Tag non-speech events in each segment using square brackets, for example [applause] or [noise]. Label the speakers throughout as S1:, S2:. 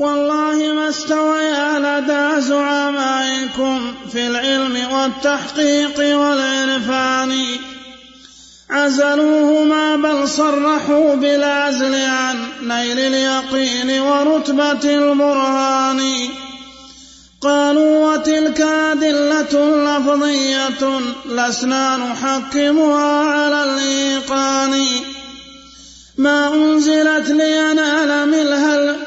S1: والله ما استويا لدى زعمائكم في العلم والتحقيق والعرفان. عزلوهما بل صرحوا بالعزل عن نيل اليقين ورتبة البرهان. قالوا وتلك أدلة لفظية لسنا نحكمها على الإيقان. ما أنزلت لينال منها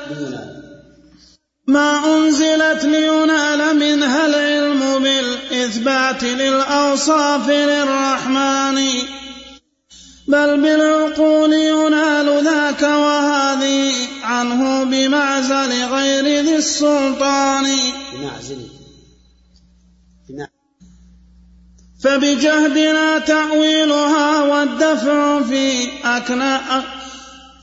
S1: ما أنزلت لينال منها العلم بالإثبات للأوصاف للرحمن. بل بالعقول ينال ذاك وهذه عنه بمعزل غير ذي السلطان.
S2: بمعزل.
S1: فبجهدنا تأويلها والدفع في أكناء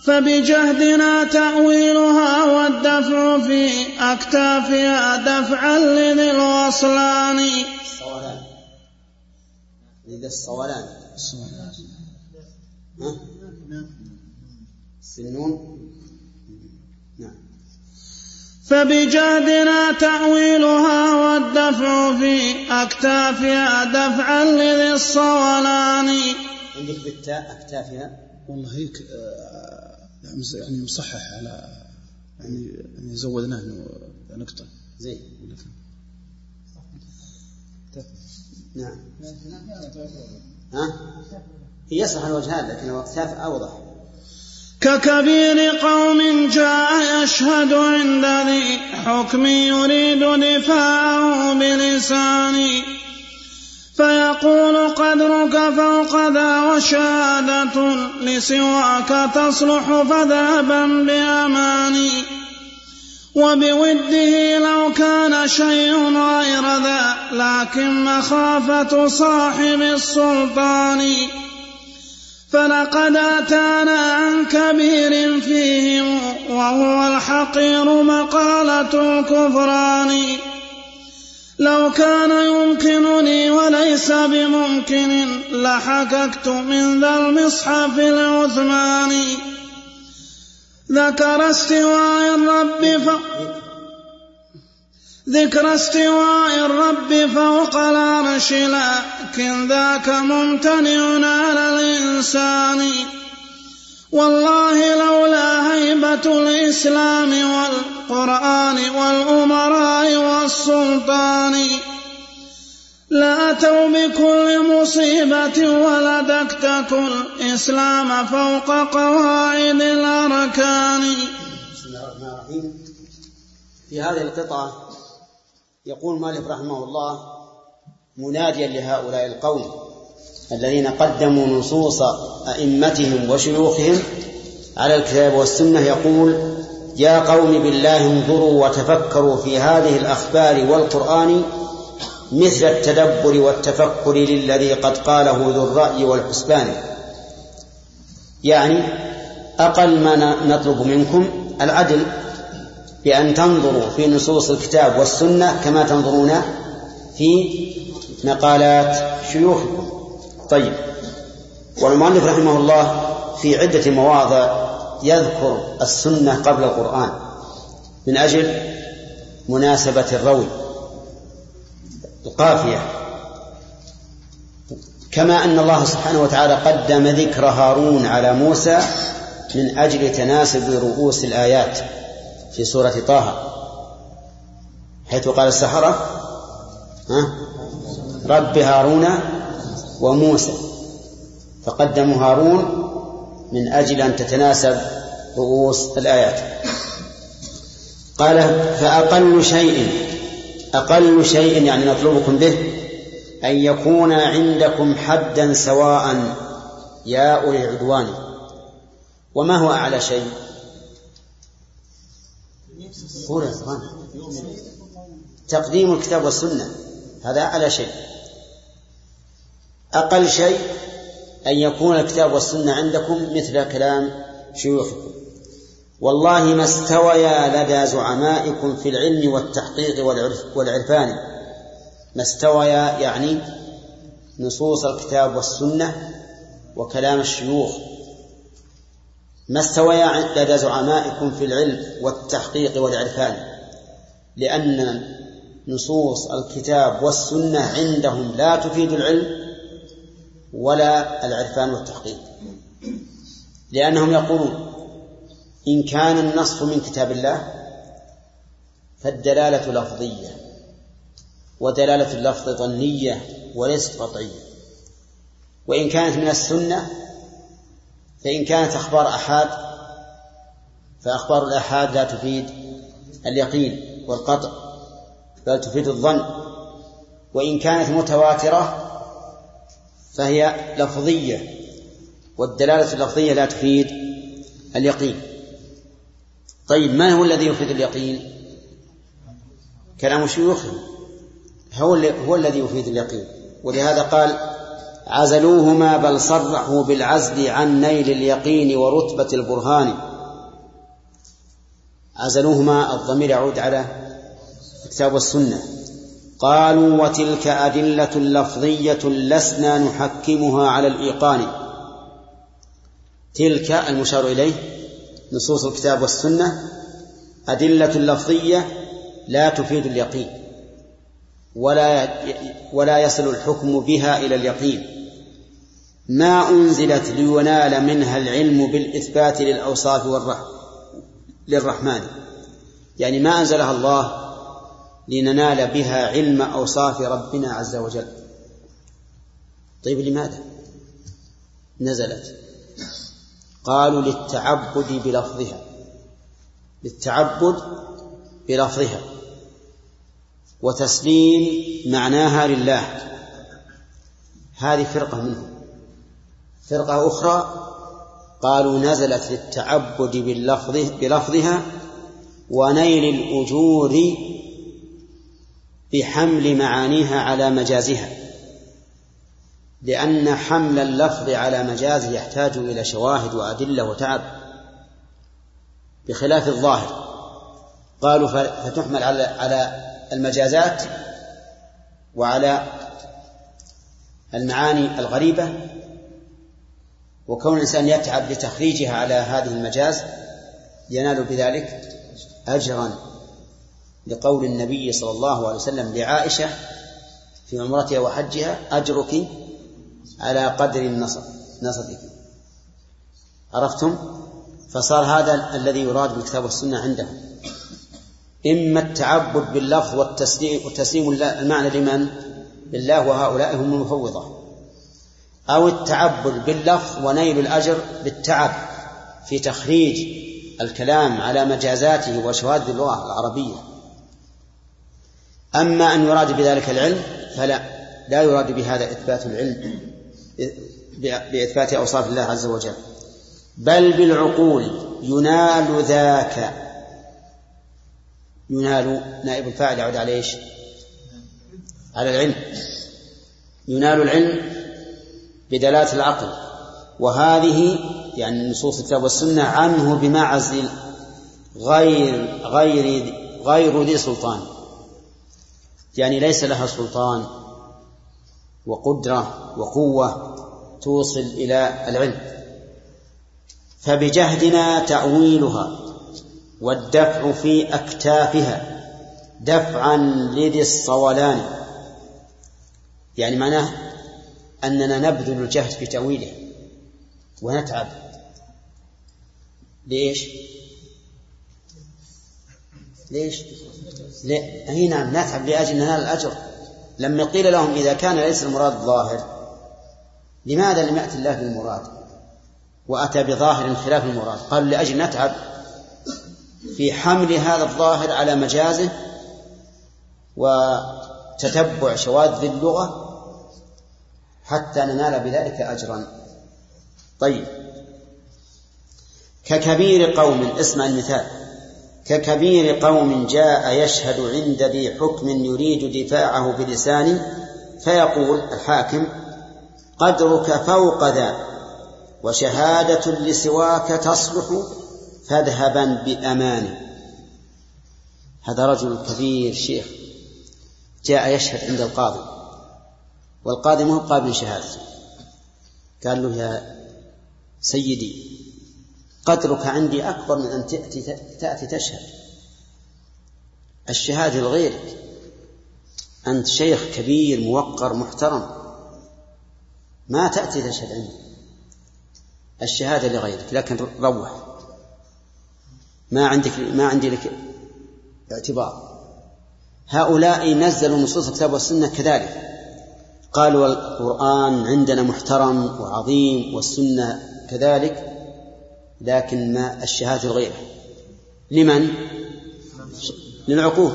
S1: فبجهدنا تأويلها والدفع في أكتافها دفعا لذي الوصلان
S2: الصولان لذي الصولان ها؟ السنون نعم.
S1: فبجهدنا تأويلها والدفع في أكتافها دفعا لذي الصولان.
S2: عندك بالتاء أكتافها؟
S3: والله هيك آه، يعني مصحح على يعني يعني زودناه نقطة.
S2: زين. نعم. ها؟ هي يصلح الوجهان لكن الأكتاف أوضح.
S1: ككبير قوم جاء يشهد عند ذي حكم يريد دفاعه بلسانه. فيقول قدرك فوق ذا وشهادة لسواك تصلح فذهبا بأماني. وبوده لو كان شيء غير ذا لكن مخافة صاحب السلطان. فلقد أتانا عن كبير فيهم وهو الحقير مقالة الكفران. لو كان يمكنني وليس بممكن لحككت من ذا المصحف العثماني. ذكر استواء الرب ف... ذكر استواء الرب فوق العرش لكن ذاك ممتنع على الإنسان. والله لولا هيبة الإسلام والقرآن والأمراء والسلطان لأتوا بكل مصيبة ولدكتكوا الإسلام فوق قواعد الأركان.
S2: بسم الله الرحمن الرحيم. في هذه القطعة يقول مالك رحمه الله مناديا لهؤلاء القوم. الذين قدموا نصوص أئمتهم وشيوخهم على الكتاب والسنة يقول يا قوم بالله انظروا وتفكروا في هذه الأخبار والقرآن مثل التدبر والتفكر للذي قد قاله ذو الرأي والحسبان. يعني أقل ما نطلب منكم العدل بأن تنظروا في نصوص الكتاب والسنة كما تنظرون في مقالات شيوخكم. طيب. والمؤلف رحمه الله في عدة مواضع يذكر السنة قبل القرآن. من أجل مناسبة الروي القافية. كما أن الله سبحانه وتعالى قدم ذكر هارون على موسى من أجل تناسب رؤوس الآيات في سورة طه. حيث قال السحرة رب هارون وموسى. فقدموا هارون من أجل أن تتناسب رؤوس الآيات. قال فأقل شيء أقل شيء يعني نطلبكم به أن يكون عندكم حدا سواء يا أولي العدوان. وما هو أعلى شيء؟ تقديم الكتاب والسنة. هذا أعلى شيء. أقل شيء أن يكون الكتاب والسنة عندكم مثل كلام شيوخكم. والله ما استويا لدى زعمائكم في العلم والتحقيق والعرفان. ما استويا يعني نصوص الكتاب والسنة وكلام الشيوخ. ما استويا لدى زعمائكم في العلم والتحقيق والعرفان. لأن نصوص الكتاب والسنة عندهم لا تفيد العلم ولا العرفان والتحقيق. لأنهم يقولون إن كان النص من كتاب الله فالدلالة لفظية ودلالة اللفظ ظنية وليست قطعية. وإن كانت من السنة فإن كانت أخبار أحاد فأخبار الآحاد لا تفيد اليقين والقطع بل تفيد الظن. وإن كانت متواترة فهي لفظية والدلالة اللفظية لا تفيد اليقين. طيب ما هو الذي يفيد اليقين؟ كلام شيوخهم هو, هو الذي يفيد اليقين. ولهذا قال عزلوهما بل صرحوا بالعزل عن نيل اليقين ورتبة البرهان. عزلوهما الضمير يعود على الكتاب والسنة قالوا وتلك أدلة لفظية لسنا نحكمها على الإيقان. تلك المشار إليه نصوص الكتاب والسنة أدلة لفظية لا تفيد اليقين ولا ولا يصل الحكم بها إلى اليقين. ما أنزلت لينال منها العلم بالإثبات للأوصاف والرحم للرحمن. يعني ما أنزلها الله لننال بها علم أوصاف ربنا عز وجل. طيب لماذا؟ نزلت. قالوا للتعبد بلفظها. للتعبد بلفظها. وتسليم معناها لله. هذه فرقة منهم. فرقة أخرى قالوا نزلت للتعبد بلفظها ونيل الأجور بحمل معانيها على مجازها. لأن حمل اللفظ على مجازه يحتاج إلى شواهد وأدلة وتعب. بخلاف الظاهر. قالوا فتحمل على على المجازات وعلى المعاني الغريبة. وكون الإنسان يتعب لتخريجها على هذه المجاز ينال بذلك أجرا. لقول النبي صلى الله عليه وسلم لعائشة في عمرتها وحجها أجرك على قدر النصر نصرك. عرفتم؟ فصار هذا الذي يراد بالكتاب والسنة عندهم. إما التعبد باللفظ والتسليم المعنى لمن؟ لله وهؤلاء هم المفوضة. أو التعبد باللفظ ونيل الأجر بالتعب في تخريج الكلام على مجازاته وشواذ اللغة العربية. أما أن يراد بذلك العلم فلا لا يراد بهذا إثبات العلم بإثبات أوصاف الله عز وجل. بل بالعقول ينال ذاك ينال نائب الفاعل يعود على إيش؟ على العلم. ينال العلم بدلالة العقل. وهذه يعني نصوص الكتاب والسنة عنه بمعزل غير غير غير ذي سلطان. يعني ليس لها سلطان وقدرة وقوة توصل إلى العلم. فبجهدنا تأويلها والدفع في أكتافها دفعا لذي الصولان يعني معناه أننا نبذل الجهد في تأويله ونتعب. ليش؟ ليش؟ أي نعم نتعب لأجل ننال الأجر. لما قيل لهم إذا كان ليس المراد ظاهر لماذا لم يأتي الله بالمراد؟ وأتى بظاهر خلاف المراد. قالوا لأجل نتعب في حمل هذا الظاهر على مجازه وتتبع شواذ اللغة حتى ننال بذلك أجرا. طيب. ككبير قوم اسمع المثال. ككبير قوم جاء يشهد عند ذي حكم يريد دفاعه بلسانه فيقول الحاكم قدرك فوق ذا وشهادة لسواك تصلح فاذهبا بأمان. هذا رجل كبير شيخ جاء يشهد عند القاضي والقاضي ما هو قابل شهادته. قال له يا سيدي قدرك عندي أكبر من أن تأتي, تأتي تشهد. الشهادة لغيرك. أنت شيخ كبير موقر محترم. ما تأتي تشهد عندي. الشهادة لغيرك لكن روح. ما عندك ما عندي لك اعتبار. هؤلاء نزلوا نصوص الكتاب والسنة كذلك. قالوا القرآن عندنا محترم وعظيم والسنة كذلك. لكن ما الشهادة لغيره لمن؟ للعقول.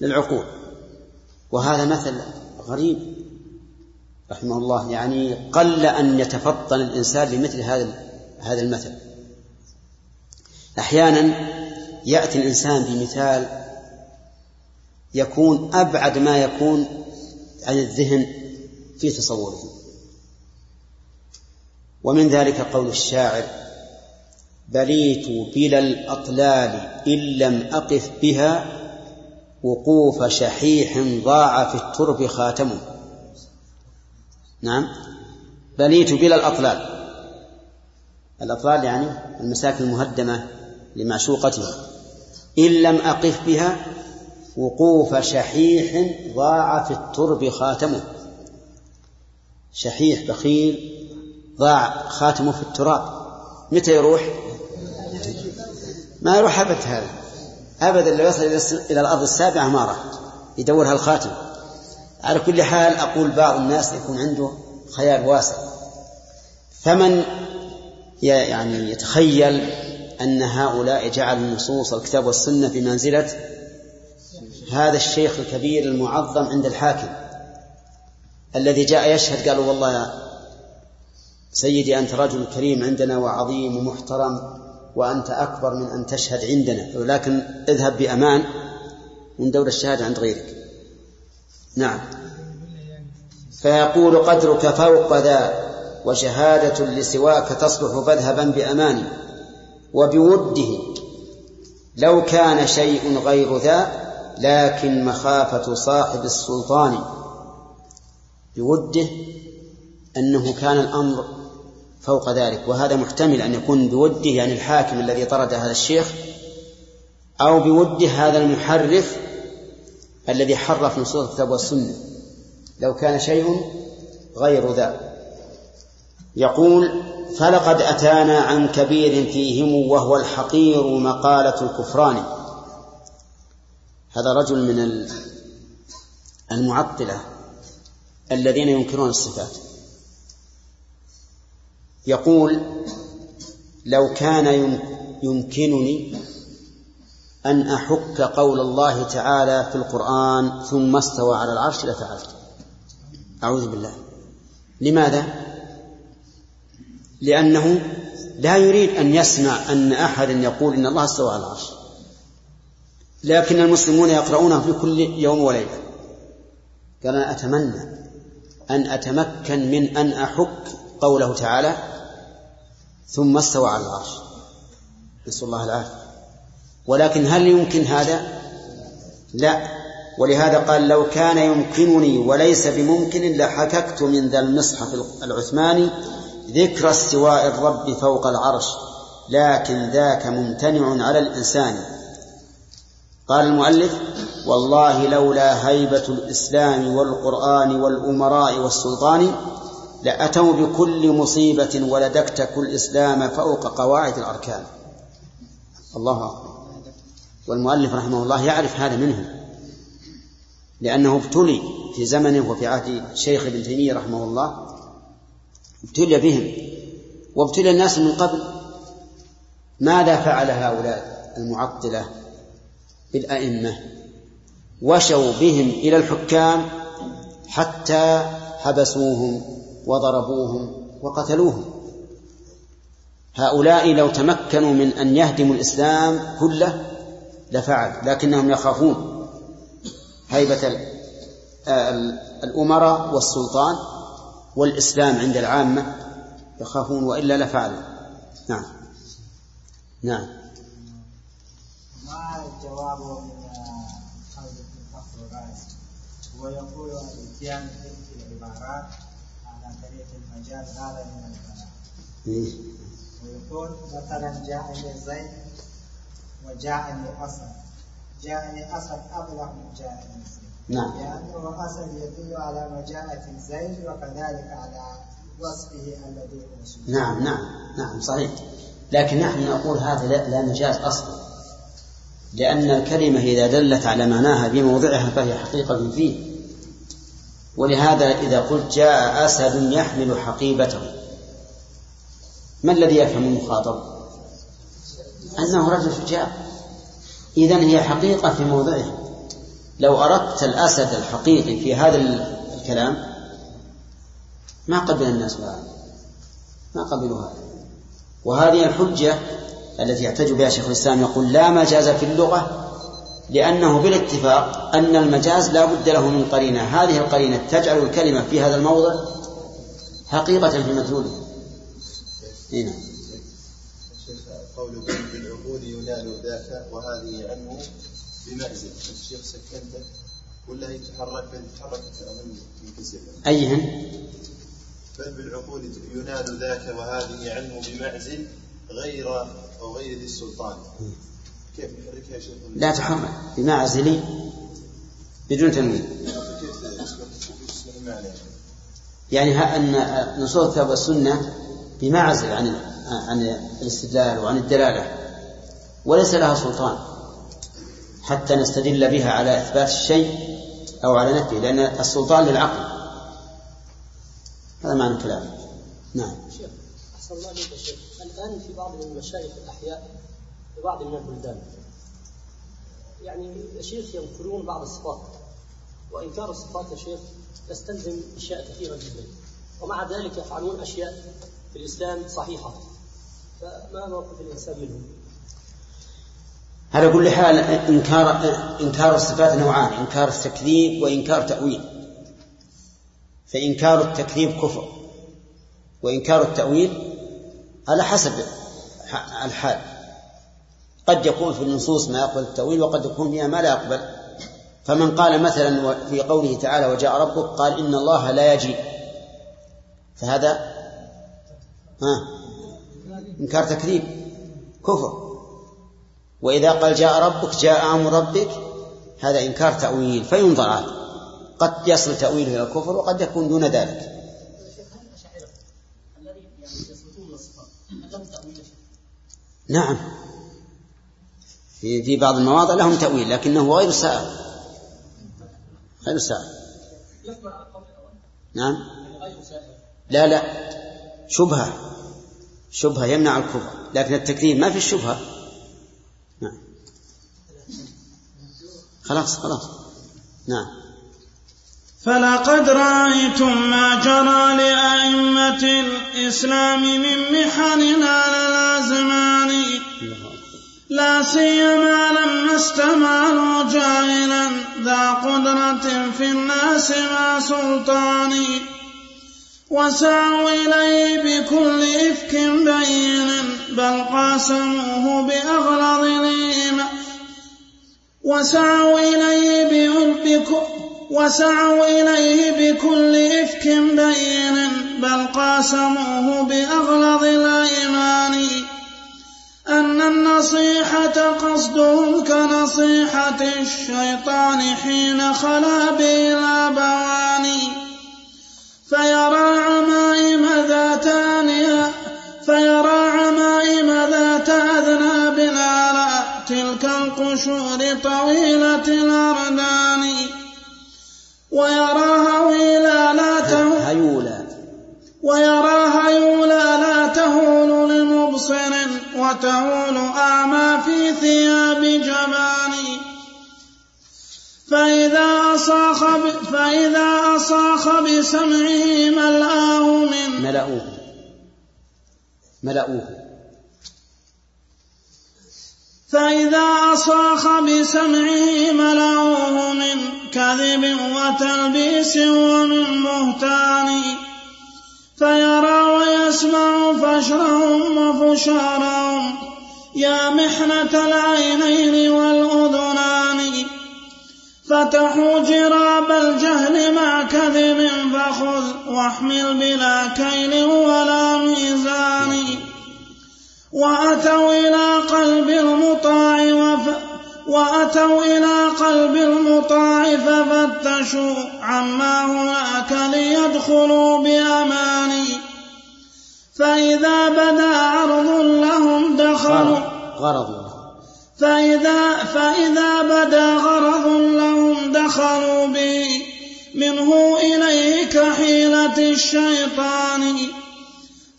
S2: للعقول. وهذا مثل غريب. رحمه الله. يعني قل أن يتفطن الإنسان لمثل هذا هذا المثل. أحيانا يأتي الإنسان بمثال يكون أبعد ما يكون عن الذهن في تصوره. ومن ذلك قول الشاعر بليت بلا الأطلال إن لم أقف بها وقوف شحيح ضاع في الترب خاتمه. نعم. بليت بلا الأطلال الأطلال يعني المساكن المهدمة لمعشوقتها. إن لم أقف بها وقوف شحيح ضاع في الترب خاتمه. شحيح بخيل ضاع خاتمه في التراب. متى يروح؟ ما يروح أبد هذا. أبدا لو يصل إلى الأرض السابعة ما راح يدورها الخاتم. على كل حال أقول بعض الناس يكون عنده خيال واسع. فمن يعني يتخيل أن هؤلاء جعلوا نصوص الكتاب والسنة بمنزلة هذا الشيخ الكبير المعظم عند الحاكم الذي جاء يشهد قالوا والله يا سيدي أنت رجل كريم عندنا وعظيم ومحترم وأنت أكبر من أن تشهد عندنا. ولكن اذهب بأمان من دور الشهادة عند غيرك. نعم. فيقول قدرك فوق ذا وشهادة لسواك تصلح فاذهبا بأمان. وبوده لو كان شيء غير ذا لكن مخافة صاحب السلطان. بوده أنه كان الأمر فوق ذلك. وهذا محتمل أن يكون بوده يعني الحاكم الذي طرد هذا الشيخ أو بوده هذا المحرف الذي حرف نصوص الكتاب والسنة. لو كان شيء غير ذا. يقول فلقد أتانا عن كبير فيهم وهو الحقير مقالة الكفران. هذا رجل من المعطلة الذين ينكرون الصفات. يقول لو كان يمكنني أن أحك قول الله تعالى في القرآن ثم استوى على العرش لفعلت. أعوذ بالله. لماذا؟ لأنه لا يريد أن يسمع أن أحدا يقول إن الله استوى على العرش. لكن المسلمون يقرؤونه في كل يوم وليلة. قال أنا أتمنى أن أتمكن من أن أحك قوله تعالى ثم استوى على العرش. نسأل الله العافية. ولكن هل يمكن هذا؟ لا. ولهذا قال لو كان يمكنني وليس بممكن لحككت من ذا المصحف العثماني ذكر استواء الرب فوق العرش لكن ذاك ممتنع على الإنسان. قال المؤلف والله لولا هيبة الإسلام والقرآن والأمراء والسلطان لأتوا بكل مصيبة ولدكتك الإسلام فوق قواعد الأركان. الله أكبر. والمؤلف رحمه الله يعرف هذا منهم لأنه ابتلي في زمنه وفي عهد شيخ ابن تيمية رحمه الله. ابتلي بهم. وابتلي الناس من قبل. ماذا فعل هؤلاء المعطلة بالأئمة؟ وشوا بهم إلى الحكام حتى حبسوهم. وضربوهم وقتلوهم. هؤلاء لو تمكنوا من أن يهدموا الإسلام كله لفعل لكنهم يخافون. هيبة الأمراء والسلطان والإسلام عند العامة يخافون وإلا لفعلوا نعم. نعم.
S4: ما الجواب من قول الفصل الرئيس هو يقول الإتيان في طريق المجاز هذا من الكلام.
S2: إيه؟
S4: ويقول مثلا جاءني زيد وجاءني أسد. جاءني أسد أبلغ من جاءني زيد.
S2: نعم.
S4: لأنه أسد يدل على مجاءة زيد وكذلك على وصفه الذي هو
S2: نعم نعم نعم صحيح. لكن نحن نقول هذا لا, لا مجاز أصلا. لأن الكلمة إذا دلت على معناها في موضعها فهي حقيقة فيه ولهذا إذا قلت جاء أسد يحمل حقيبته. ما الذي يفهم المخاطب؟ أنه رجل شجاع إذن هي حقيقة في موضعها لو أردت الأسد الحقيقي في هذا الكلام ما قبل الناس هذا ما قبلوا هذا. وهذه الحجة التي يحتج بها شيخ الإسلام يقول لا مجاز في اللغة لأنه بالاتفاق أن المجاز لا بد له من قرينة. هذه القرينة تجعل الكلمة في هذا الموضع حقيقة في مدلوله. هنا
S5: نعم. قولكم بالعقود ينال ذاك وهذه عنه بمعزل الشيخ سكنته ولا هي تحرك تحركت من كسر
S2: أيهن؟
S5: بل بالعقود ينال ذاك وهذه عنه بمعزل غير أو غير ذي السلطان كيف يحركها يا شيخ؟
S2: لا تحرك بمعزل بدون تنوين يعني أن نصوص الكتاب والسنة بمعزل عن عن الاستدلال وعن الدلالة. وليس لها سلطان. حتى نستدل بها على إثبات الشيء أو على نفيه لأن السلطان للعقل. هذا معنى الكلام. نعم.
S6: شيخ أحسن الله الآن في بعض المشايخ الأحياء في بعض من البلدان. يعني يا شيخ ينكرون بعض الصفات وإنكار الصفات يا شيخ يستلزم أشياء كثيرة جدا ومع ذلك يفعلون أشياء في الإسلام صحيحة فما موقف الإنسان منهم؟
S2: على كل حال إنكار إنكار الصفات نوعان إنكار التكذيب وإنكار تأويل. فإنكار التكذيب كفر وإنكار التأويل على حسب الحال. قد يكون في النصوص ما يقبل التأويل وقد يكون فيها ما لا يقبل. فمن قال مثلا في قوله تعالى وجاء ربك قال إن الله لا يجيء فهذا ها إنكار تكذيب كفر. وإذا قال جاء ربك جاء أمر ربك هذا إنكار تأويل فينظر هذا قد يصل تأويله إلى الكفر وقد يكون دون ذلك. نعم. في في بعض المواضع لهم تأويل لكنه غير سائر غير سائر نعم. لا لا. شبهة. شبهة يمنع الكفر لكن التكذيب ما في الشبهة نعم. خلاص خلاص. نعم.
S1: فلقد رأيتم ما جرى لأئمة الإسلام من محن على الأزمان لا سيما لما استمعوا جاهلا ذا قدرة في الناس مع سلطان وسعوا إليه بكل إفك بين بل قاسموه بأغلظ الإيمان وسعوا إليه وسعوا إليه بكل إفك بين بل قاسموه بأغلظ الأيمان. أن النصيحة قصدهم كنصيحة الشيطان حين خلا بلا بواني فيرى عمائم ذات أنيا فيرى عمائم ذات أذناب على تلك القشور طويلة الأردان. ويرى هويلاته
S2: هيولا.
S1: ويرى هيولا لا تهول لمبصر وتهول أعمى في ثياب جبان. فإذا أصاخ فإذا أصاخ بسمعه ملآه من
S2: ملأوه. ملأوه.
S1: فإذا أصاخ بسمعه ملأوه من كذب وتلبيس ومن بهتان فيرى ويسمع فشرهم وفشارهم. يا محنة العينين والأذنان. فتحوا جراب الجهل مع كذب فخذ واحمل بلا كيل ولا ميزان. وأتوا إلى قلب المطاع وف وأتوا إلى قلب المطاع ففتشوا عما هناك ليدخلوا بأماني. فإذا بدا عرض لهم دخلوا.
S2: غرض
S1: فإذا فإذا بدا غرض لهم دخلوا به منه إليه كحيلة الشيطان.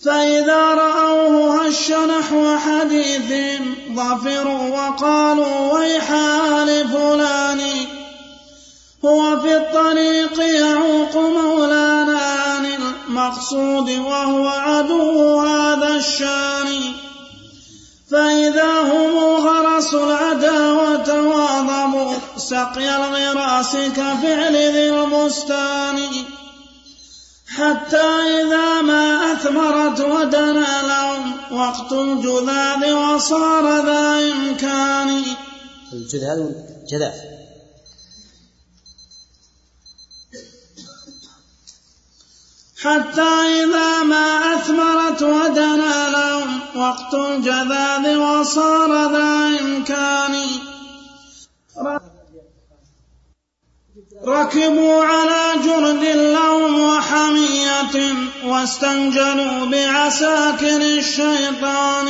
S1: فإذا رأوه هش نحو حديث ظفروا وقالوا ويحا لفلان هو في الطريق يعوق مولانا عن المقصود وهو عدو هذا الشان. فإذا هم غرسوا العداوة واظبوا سقي الغراس كفعل ذي البستان. حتى إذا ما أثمرت ودنا لهم وقت الجذاذ وصار ذا إمكان.
S2: الجذاذ جذاذ
S1: حتى إذا ما أثمرت ودنا لهم وقت الجذاذ وصار ذا إمكان. ركبوا على جرد لهم وحمية واستنجلوا بعساكر الشيطان.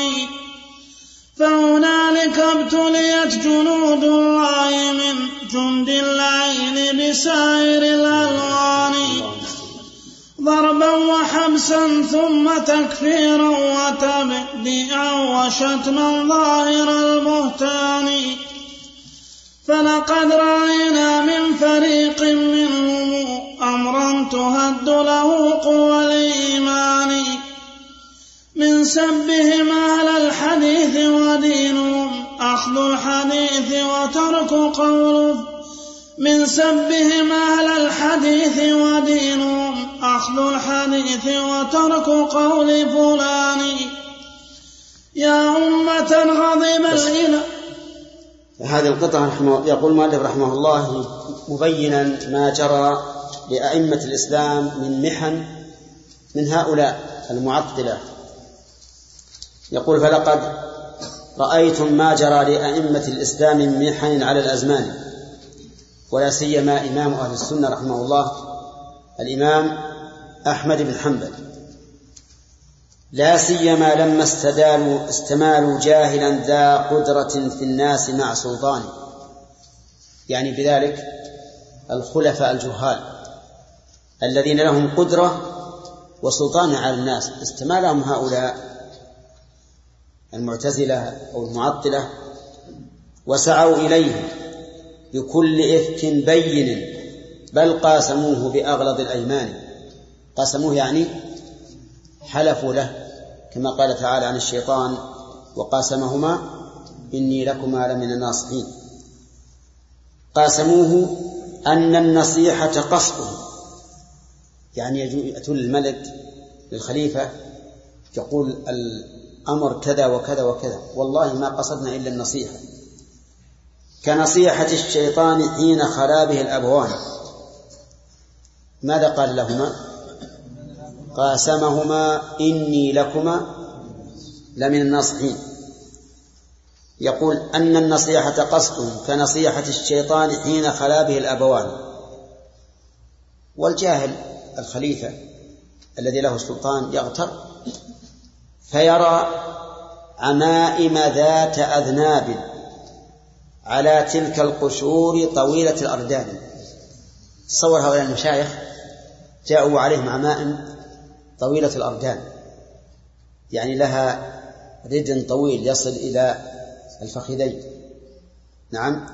S1: فهنالك ابتليت جنود الله من جند الليل بسائر الألوان ضربا وحبسا ثم تكفيرا وتبديعا وشتما ظاهر البهتان. فلقد رأينا من فريق منهم أمرا تهد له قوى الإيمان. من سبهم أهل الحديث ودينهم أخذ الحديث وترك قول من سبهم أهل الحديث ودينهم أخذ الحديث وترك قول فلان. يا أمة غضب الإله.
S2: هذه القطعة رحمه يقول المؤلف رحمه الله مبينا ما جرى لأئمة الإسلام من محن من هؤلاء المعطلة. يقول فلقد رأيتم ما جرى لأئمة الإسلام من محن على الأزمان ولا سيما إمام أهل السنة رحمه الله الإمام أحمد بن حنبل. لا سيما لما استدالوا استمالوا جاهلا ذا قدرة في الناس مع سلطان. يعني بذلك الخلفاء الجهال الذين لهم قدرة وسلطان على الناس. استمالهم هؤلاء المعتزلة أو المعطلة وسعوا إليه بكل إفك بين بل قاسموه بأغلظ الأيمان. قاسموه يعني حلفوا له كما قال تعالى عن الشيطان وقاسمهما إني لكما لمن الناصحين. قاسموه أن النصيحة قصده يعني يأتون الملك للخليفة يقول الأمر كذا وكذا وكذا والله ما قصدنا إلا النصيحة. كنصيحة الشيطان حين خلا به الأبوان. ماذا قال لهما؟ قاسمهما إني لكما لمن الناصحين. يقول أن النصيحة قصد كنصيحة الشيطان حين خلا به الأبوان. والجاهل الخليفة الذي له السلطان يغتر فيرى عمائم ذات أذناب على تلك القشور طويلة الأردان. تصور هؤلاء المشايخ جاءوا عليهم عمائم طويلة الأردان يعني لها ردن طويل يصل إلى الفخذين. نعم.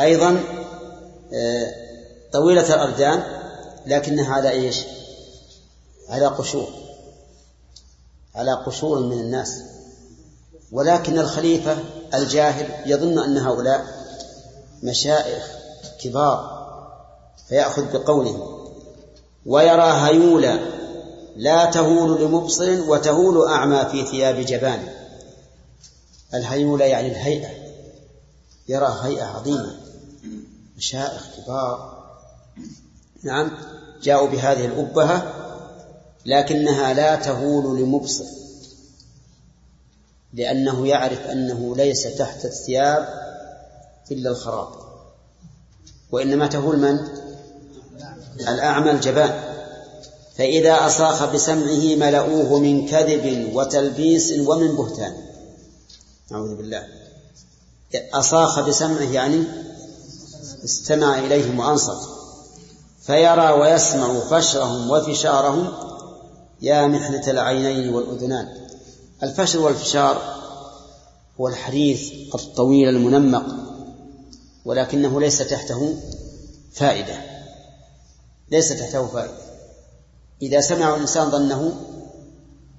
S2: أيضا آه، طويلة الأردان لكنها على إيش؟ على قشور. على قشور من الناس. ولكن الخليفة الجاهل يظن أن هؤلاء مشائخ كبار فيأخذ بقولهم ويرى هيولا لا تهول لمبصر وتهول أعمى في ثياب جبان. الهيولة يعني الهيئة. يرى هيئة عظيمة. مشائخ كبار. نعم جاءوا بهذه الأبهة لكنها لا تهول لمبصر لأنه يعرف أنه ليس تحت الثياب إلا الخراب. وإنما تهول من؟ الأعمى الجبان. فإذا أصاخ بسمعه ملؤوه من كذب وتلبيس ومن بهتان. أعوذ بالله. أصاخ بسمعه يعني استمع إليهم وأنصت. فيرى ويسمع فشرهم وفشارهم. يا محنة العينين والأذنان. الفشر والفشار هو الحديث الطويل المنمق ولكنه ليس تحته فائدة. ليس تحته فائدة. إذا سمع الإنسان ظنه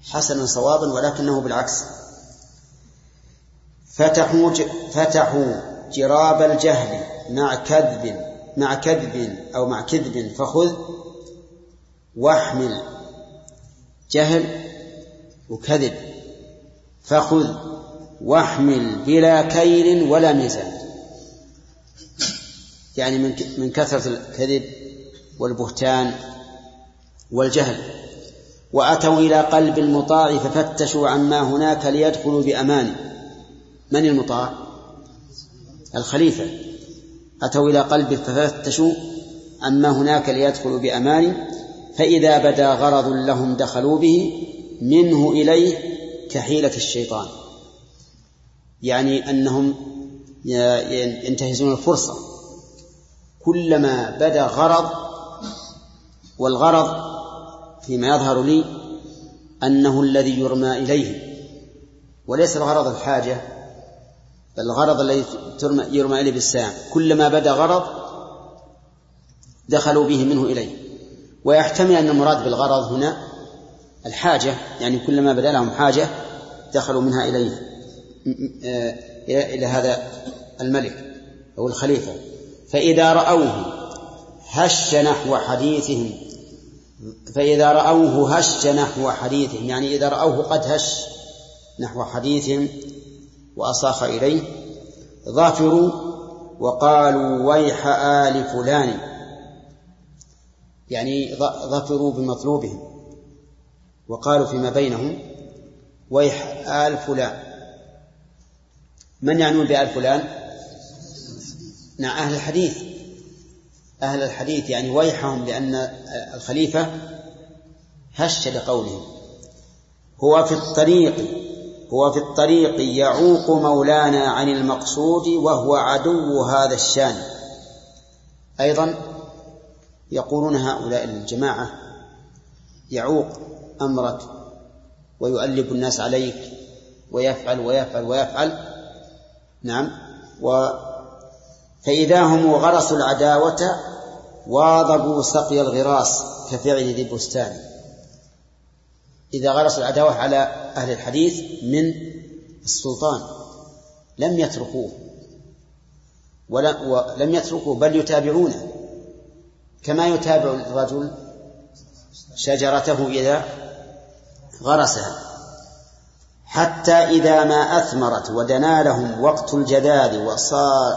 S2: حسنا صوابا ولكنه بالعكس. فتحوا فتحوا جراب الجهل مع كذب مع كذب أو مع كذب فخذ واحمل جهل وكذب فخذ واحمل بلا كيل ولا ميزان. يعني من من كثرة الكذب والبهتان والجهل. وأتوا إلى قلب المطاع ففتشوا عما هناك ليدخلوا بأمان. من المطاع؟ الخليفة. أتوا إلى قلبه ففتشوا عما هناك ليدخلوا بأمان فإذا بدا غرض لهم دخلوا به منه إليه كحيلة الشيطان. يعني أنهم ينتهزون الفرصة. كلما بدا غرض والغرض فيما يظهر لي أنه الذي يرمى إليه وليس الغرض الحاجة بل الغرض الذي يرمى إليه بالسام كلما بدا غرض دخلوا به منه إليه. ويحتمل أن المراد بالغرض هنا الحاجة يعني كلما بدا لهم حاجة دخلوا منها إليه إلى هذا الملك أو الخليفة. فإذا رأوه هش نحو حديثهم فإذا رأوه هش نحو حديثهم يعني إذا رأوه قد هش نحو حديثهم وأصاخ إليه ظفروا وقالوا ويح آل فلان. يعني ظفروا بمطلوبهم وقالوا فيما بينهم ويح آل فلان. من يعنون بآل فلان؟ نعم أهل الحديث. أهل الحديث يعني ويحهم لأن الخليفة هش لقولهم هو في الطريق هو في الطريق يعوق مولانا عن المقصود وهو عدو هذا الشان. أيضا يقولون هؤلاء الجماعة يعوق أمرك ويؤلب الناس عليك ويفعل ويفعل ويفعل. نعم و فإذا هم غرسوا العداوة واظبوا سقي الغراس كفعل ذي البستان إذا غرسوا العداوة على أهل الحديث من السلطان لم يتركوه. ولم يتركوه بل يتابعونه. كما يتابع الرجل شجرته إذا غرسها. حتى إذا ما أثمرت ودنا لهم وقت الجذاذ وصار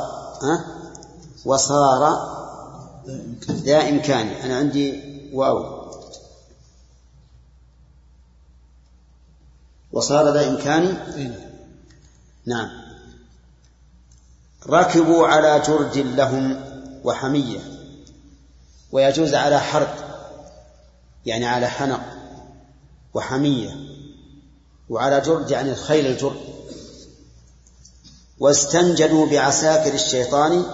S2: وصار ذا إمكان أنا عندي واو. وصار ذا إمكان نعم. ركبوا على جرد لهم وحمية. ويجوز على حرق يعني على حنق وحمية. وعلى جرد يعني الخيل الجرد. واستنجدوا بعساكر الشيطان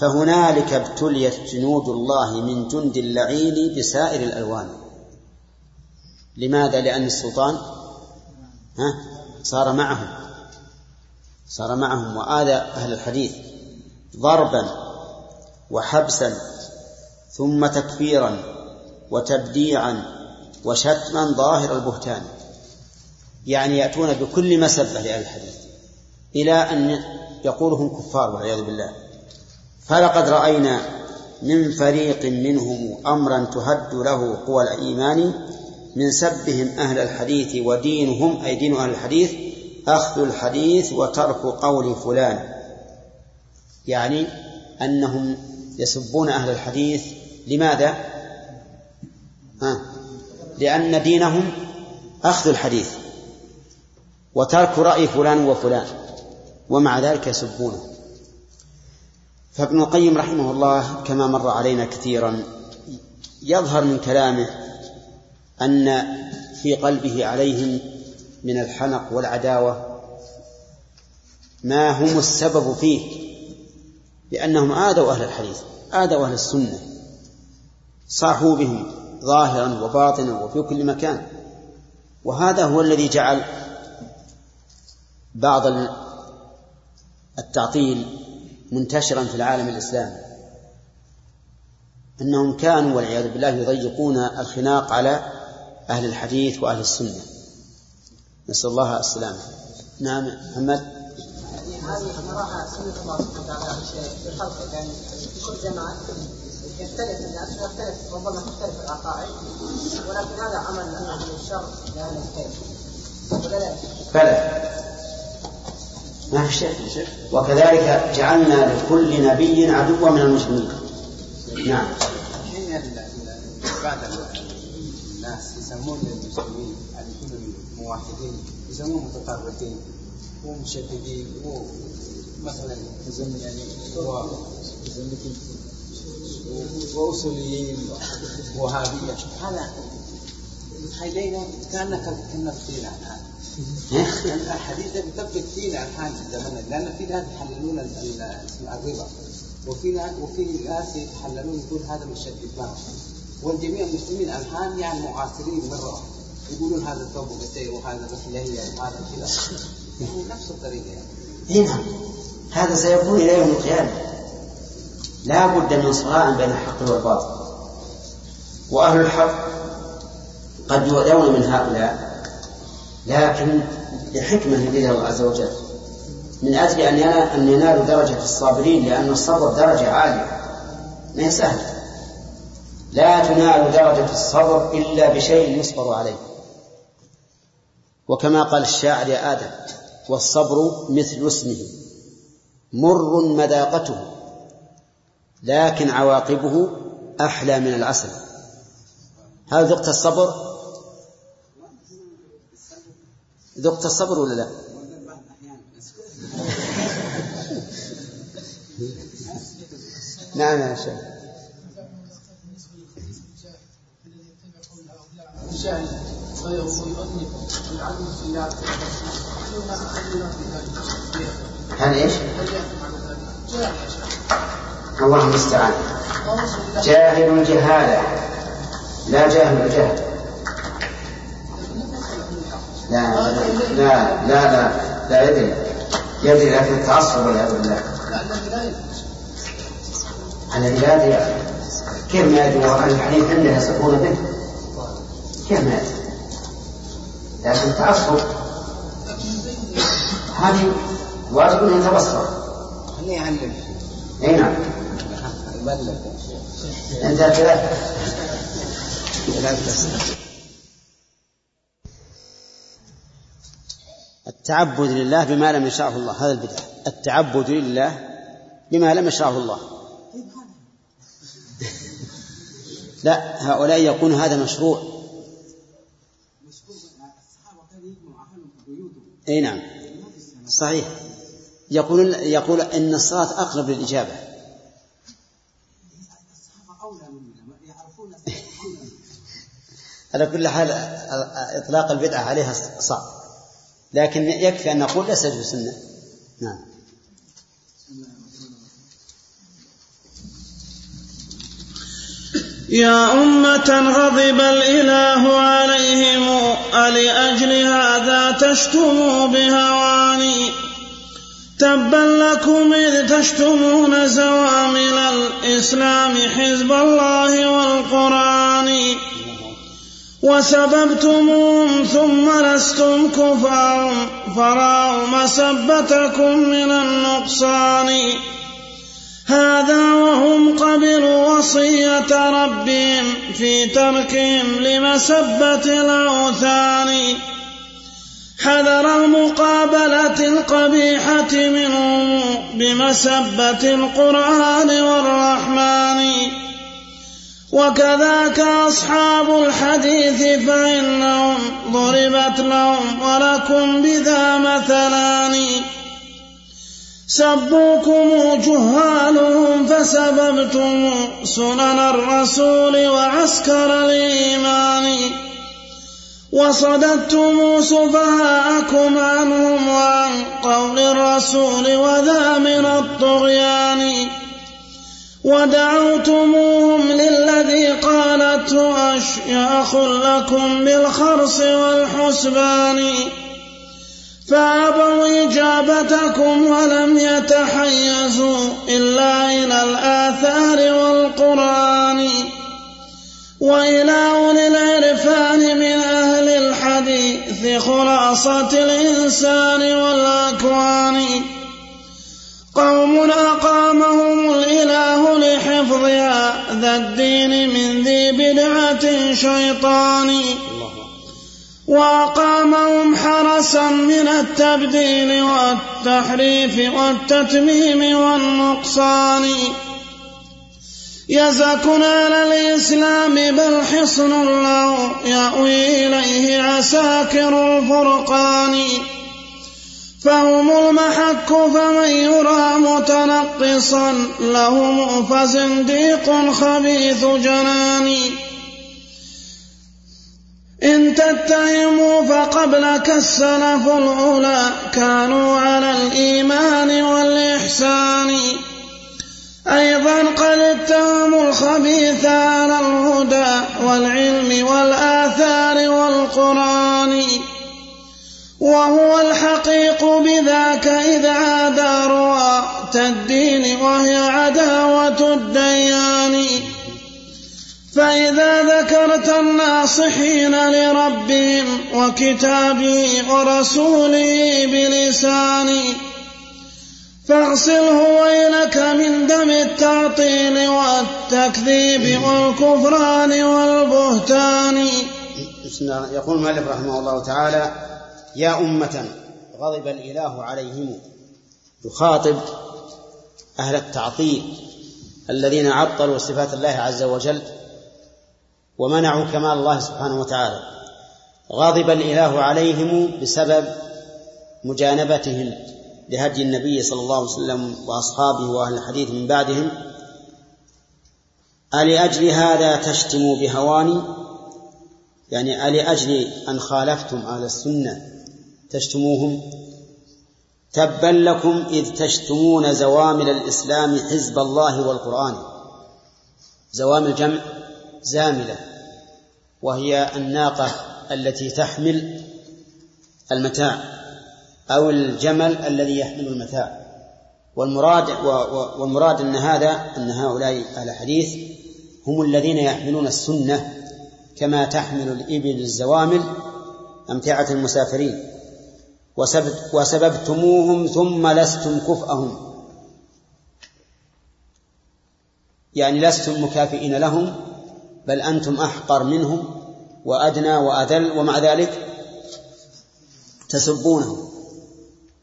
S2: فهنالك ابتليت جنود الله من جند اللعين بسائر الألوان. لماذا؟ لأن السلطان ها صار معهم. صار معهم وآذى أهل الحديث ضربا وحبسا ثم تكفيرا وتبديعا وشتما ظاهر البهتان. يعني يأتون بكل مسبة لأهل الحديث إلى أن يقولهم كفار والعياذ بالله. فلقد رأينا من فريق منهم أمرا تهد له قوى الإيمان من سبهم أهل الحديث ودينهم أي دين أهل الحديث أخذ الحديث وترك قول فلان. يعني أنهم يسبون أهل الحديث لماذا؟ ها؟ لأن دينهم أخذ الحديث وترك رأي فلان وفلان ومع ذلك يسبونه. فابن القيم رحمه الله كما مر علينا كثيرا يظهر من كلامه أن في قلبه عليهم من الحنق والعداوة ما هم السبب فيه لأنهم آذوا أهل الحديث آذوا أهل السنة صاحوا بهم ظاهرا وباطنا وفي كل مكان. وهذا هو الذي جعل بعض التعطيل منتشرا في العالم الإسلامي. أنهم كانوا والعياذ بالله يضيقون الخناق على أهل الحديث وأهل السنة. نسأل الله السلامة. نعم محمد.
S7: هذه نراها سنة الله سبحانه وتعالى في خلقه يعني في كل جماعة يختلف الناس ويختلف ربما تختلف العقائد ولكن هذا عمل من الشر لأهل الخير ولا لا؟
S2: بلى. ما في شك وكذلك جعلنا لكل نبي عدوا من المجرمين نعم.
S8: بعض الناس يسمون المسلمين اللي كلهم موحدين يسمون متطرفين ومشددين ومثلا يعني واصوليين وهابية. هذا متخيلين كانك كنا فينا الآن. الحديث ده بيطبق فينا الان في زماننا لأن في ناس يحللون الربا وفي وفي ناس يتحللون يقول هذا مشدد الدماغ والجميع المسلمين الان يعني معاصرين مرة. يقولون هذا الثوب قتيل وهذا لهي وهذا كذا. نفس الطريقة يعني.
S2: نعم هذا سيكون إلى يوم القيامة. لا بد من صراع بين الحق والباطل. وأهل الحق قد يؤذون من هؤلاء. لكن لحكمه يريدها الله عز وجل. من أجل أن أن ينالوا درجة الصابرين لأن الصبر درجة عالية. ما هي سهلة. لا تنال درجة الصبر إلا بشيء يصبر عليه. وكما قال الشاعر يا آدم والصبر مثل اسمه مر مذاقته لكن عواقبه أحلى من العسل. هل ذقت الصبر؟ ذقت الصبر ولا لا؟ نعم يا شيخ. هل إيش؟ الله المستعان. جاهل الجهالة لا جاهل الجهل لا لا لا لا لا يدري يدري لكن التعصب والعياذ بالله الذي لا. يدري كيف ما يدري واهل الحديث عنده يصفون به كيف ما يدري لكن التعصب هذه واجب أن يتبصر.
S8: خليه يعلم.
S2: إي نعم. أنت كذا. التعبد لله بما لم يشرعه الله. هذا البدعة التعبد لله بما لم يشرعه الله. [laughs] لا هؤلاء يقول هذا مشروع. إي نعم. صحيح. يقول يقول إن الصلاة أقرب للإجابة. [laughs] على كل حال إطلاق البدعة عليها صعب. لكن يكفي أن نقول ليس سنه نعم.
S1: يا أمة غضب الإله عليهم ألأجل هذا تشتموا بهواني؟ تبا لكم إذ تشتمون زوامل الإسلام حزب الله والقرآن. وسببتموهم ثم لستم كفار فراوا مسبتكم من النقصان. هذا وهم قبلوا وصية ربهم في تركهم لمسبة الأوثان. حذر المقابلة القبيحة منهم بمسبة القرآن والرحمن. وكذاك أصحاب الحديث فإنهم ضربت لهم ولكم بذا مثلان. سبوكم جهالهم فسببتم سنن الرسول وعسكر الإيمان. وصددتم سفهاءكم عنهم وعن قول الرسول وذا من الطغيان. ودعوتموهم للذي قالته أشياخ لكم بالخرص والحسبان فأبوا إجابتكم ولم يتحيزوا إلا إلى الآثار والقرآن وإلى أولي العرفان من أهل الحديث خلاصة الإنسان والأكوان قوم أقامهم الإله لحفظ هذا الدين من ذي بدعة شيطان. وأقامهم حرسا من التبديل والتحريف والتتميم والنقصان. يزكون على الإسلام بل حصن له يأوي إليه عساكر الفرقان. فهم المحك فمن يرى متنقصا لهم فزنديق خبيث جنان. إن تتهموا فقبلك السلف الأولى كانوا على الإيمان والإحسان. أيضا قد اتهموا الخبيث على الهدى والعلم والآثار والقرآن. وهو الحقيق بذاك إذا عاد رواة الدين وهي عداوة الديان. فإذا ذكرت الناصحين لربهم وكتابه ورسوله بلسان فاغسله ويلك من دم التعطيل والتكذيب والكفران والبهتان.
S2: يقول المؤلف رحمه الله تعالى يا أمة غضب الإله عليهم. يخاطب أهل التعطيل الذين عطلوا صفات الله عز وجل ومنعوا كمال الله سبحانه وتعالى. غضب الإله عليهم بسبب مجانبتهم لهدي النبي صلى الله عليه وسلم وأصحابه وأهل الحديث من بعدهم. ألأجل هذا تشتموا بهواني؟ يعني ألأجل أن خالفتم أهل السنة؟ تشتموهم. تبا لكم إذ تشتمون زوامل الإسلام حزب الله والقرآن. زوامل جمع زاملة وهي الناقة التي تحمل المتاع أو الجمل الذي يحمل المتاع. والمراد والمراد أن هذا أن هؤلاء أهل الحديث هم الذين يحملون السنة كما تحمل الإبل الزوامل أمتعة المسافرين. وسببتموهم ثم لستم كفءهم. يعني لستم مكافئين لهم بل أنتم أحقر منهم وأدنى وأذل ومع ذلك تسبونهم.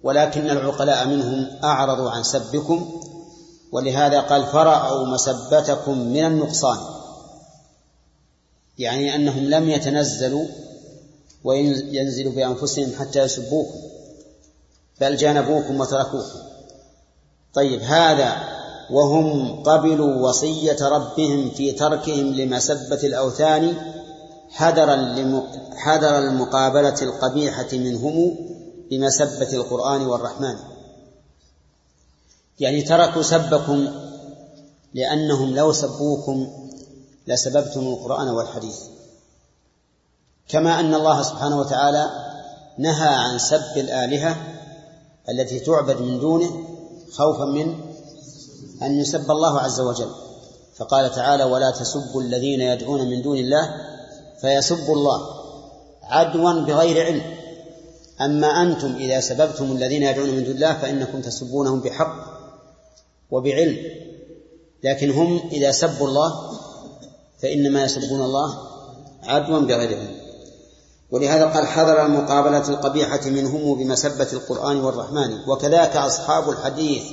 S2: ولكن العقلاء منهم أعرضوا عن سبكم ولهذا قال فرأوا مسبتكم من النقصان يعني أنهم لم يتنزلوا وينزلوا بأنفسهم حتى يسبوكم بل جانبوكم وتركوكم. طيب هذا وهم قبلوا وصية ربهم في تركهم لمسبة الأوثان حذرا حذر المقابلة القبيحة منهم بمسبة القرآن والرحمن. يعني تركوا سبكم لأنهم لو سبوكم لسببتم القرآن والحديث. كما أن الله سبحانه وتعالى نهى عن سب الآلهة التي تعبد من دونه خوفا من أن يسب الله عز وجل. فقال تعالى ولا تسبوا الذين يدعون من دون الله فيسبوا الله عدوا بغير علم. أما أنتم إذا سببتم الذين يدعون من دون الله فإنكم تسبونهم بحق وبعلم. لكن هم إذا سبوا الله فإنما يسبون الله عدوا بغير علم. ولهذا قال حذر المقابلة القبيحة منهم بمسبة القرآن والرحمن. وكذاك أصحاب الحديث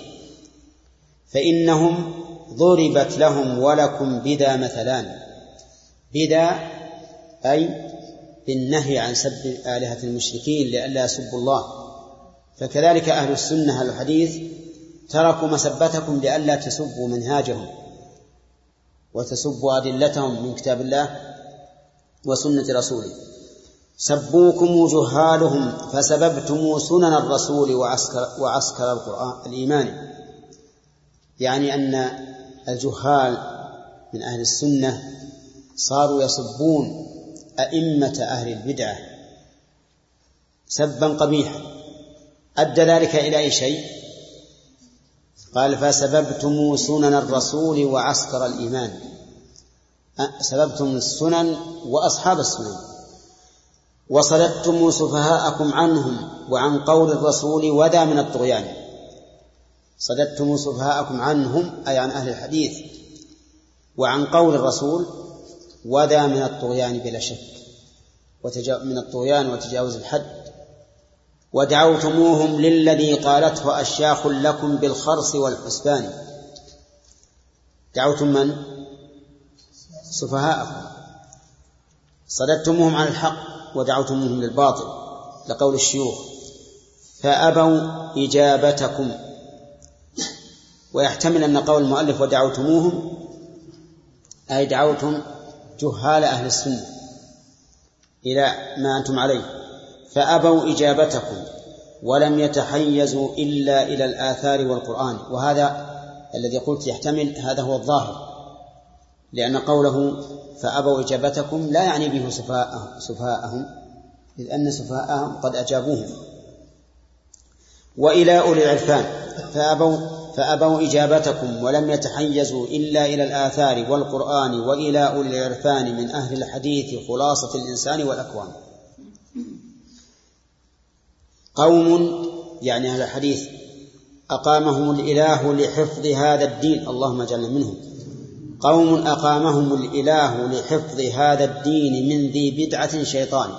S2: فإنهم ضربت لهم ولكم بذا مثلان. بدا أي بالنهي عن سب آلهة المشركين لئلا يسبوا الله. فكذلك أهل السنة أهل الحديث تركوا مسبتكم لئلا تسبوا منهاجهم وتسبوا أدلتهم من كتاب الله وسنة رسوله. سبوكم جهالهم فسببتم سنن الرسول وعسكر, وعسكر القرآن الإيمان. يعني أن الجهال من أهل السنة صاروا يسبون أئمة أهل البدعة سبا قبيحا. أدى ذلك إلى أي شيء؟ قال فسببتم سنن الرسول وعسكر الإيمان. سببتم السنن وأصحاب السنن. وصددتم سفهاءكم عنهم وعن قول الرسول وذا من الطغيان. صددتم سفهاءكم عنهم أي عن أهل الحديث وعن قول الرسول وذا من الطغيان بلا شك. من الطغيان وتجاوز الحد. ودعوتموهم للذي قالته أشياخ لكم بالخرص والحسبان. دعوتم من؟ سفهاءكم. صددتموهم عن الحق. ودعوتموهم للباطل لقول الشيوخ. فأبوا إجابتكم. ويحتمل أن قول المؤلف ودعوتموهم أي دعوتم جهال أهل السنة إلى ما أنتم عليه. فأبوا إجابتكم ولم يتحيزوا إلا إلى الآثار والقرآن. وهذا الذي قلت يحتمل هذا هو الظاهر لأن قوله فأبوا إجابتكم لا يعني به سفهاءهم إذ أن سفهاءهم قد أجابوهم. وإلى أولي العرفان فأبوا فأبوا إجابتكم ولم يتحيزوا إلا إلى الآثار والقرآن وإلى أولي العرفان من أهل الحديث خلاصة الإنسان والأكوان. قوم يعني أهل الحديث أقامهم الإله لحفظ هذا الدين اللهم اجعلنا منهم. قوم أقامهم الإله لحفظ هذا الدين من ذي بدعة شيطان.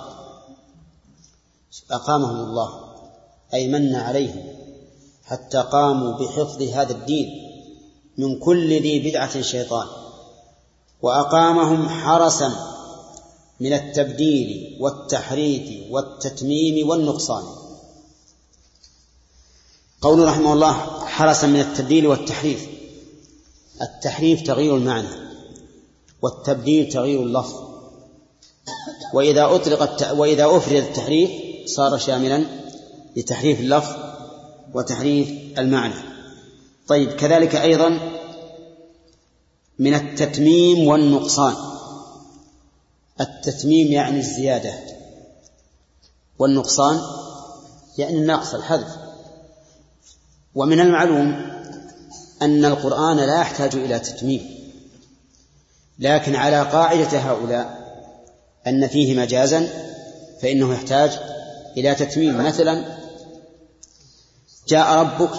S2: أقامهم الله أي من عليهم حتى قاموا بحفظ هذا الدين من كل ذي بدعة شيطان. وأقامهم حرسا من التبديل والتحريف والتتميم والنقصان. قول رحمه الله حرسا من التبديل والتحريف. التحريف تغيير المعنى والتبديل تغيير اللفظ. وإذا أطلق وإذا أفرد التحريف صار شاملا لتحريف اللفظ وتحريف المعنى. طيب كذلك أيضا من التتميم والنقصان. التتميم يعني الزيادة والنقصان يعني النقص الحذف. ومن المعلوم أن القرآن لا يحتاج إلى تتميم لكن على قاعدة هؤلاء أن فيه مجازا فإنه يحتاج إلى تتميم. مثلا جاء ربك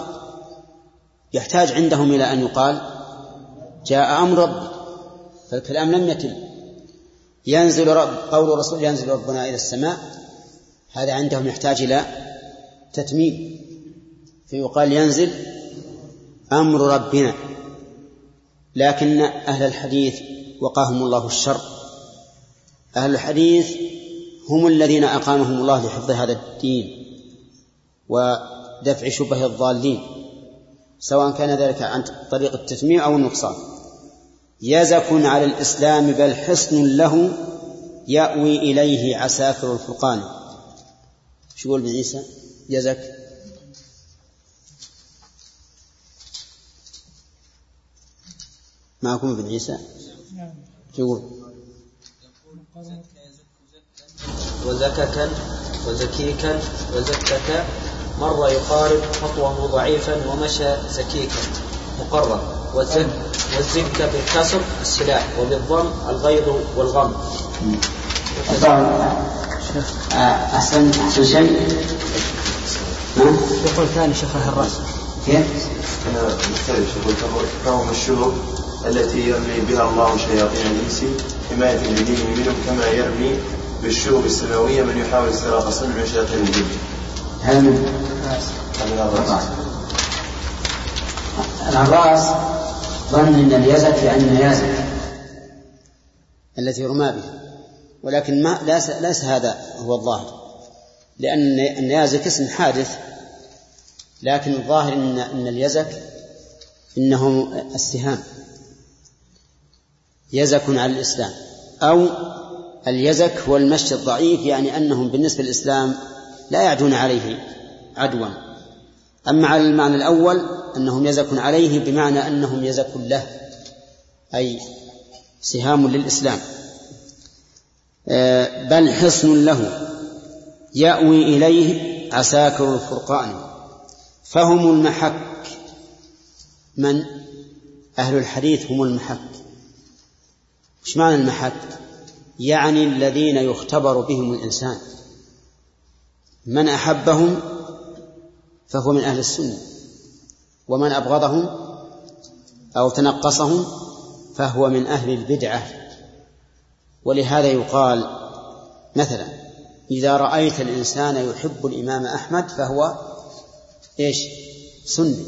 S2: يحتاج عندهم إلى أن يقال جاء أمر ربك فالكلام لم يتم. ينزل رب قول الرسول ينزل ربنا إلى السماء هذا عندهم يحتاج إلى تتميم. فيقال ينزل أمر ربنا لكن أهل الحديث وقاهم الله الشر. أهل الحديث هم الذين أقامهم الله لحفظ هذا الدين ودفع شبه الضالين سواء كان ذلك عن طريق التسميع أو النقصان. يزك على الإسلام بل حصن له يأوي إليه عساكر الفرقان. شو يقول ابن عيسى؟ يزك. معكم ابن عيسى؟ يقول.
S9: وزككا وزكيكا وزكك. مر يقارب خطوة ضعيفا ومشى زكيكا مقرب. والزك والزك بالكسر السلاح وبالضم الغيظ والغم.
S2: أحسن أحسن شيء؟
S9: يقول ثاني شيخ الرأس.
S2: كيف؟
S5: أنا مختلف. يقول فهم الشهور التي يرمي بها الله شياطين الإنس حماية لدينه منهم كما يرمي بالشهب السماوية من يحاول استراق صنع شياطين الجن.
S2: هل العراس ظن إن اليزك لأن يزك التي رمى بها ولكن ما ليس, ليس هذا هو الظاهر. لأن النيازك اسم حادث لكن الظاهر أن أن اليزك إنهم السهام يزك على الإسلام. أو اليزك هو المشي الضعيف يعني أنهم بالنسبة للإسلام لا يعدون عليه عدوا. أما على المعنى الأول أنهم يزك عليه بمعنى أنهم يزك له أي سهام للإسلام. آه، بل حصن له يأوي إليه عساكر الفرقان. فهم المحك. من؟ أهل الحديث هم المحك. إيش معنى المحك يعني الذين يختبر بهم الإنسان. من أحبهم فهو من أهل السنة. ومن أبغضهم أو تنقصهم فهو من أهل البدعة. ولهذا يقال مثلا إذا رأيت الإنسان يحب الإمام أحمد فهو إيش؟ سني.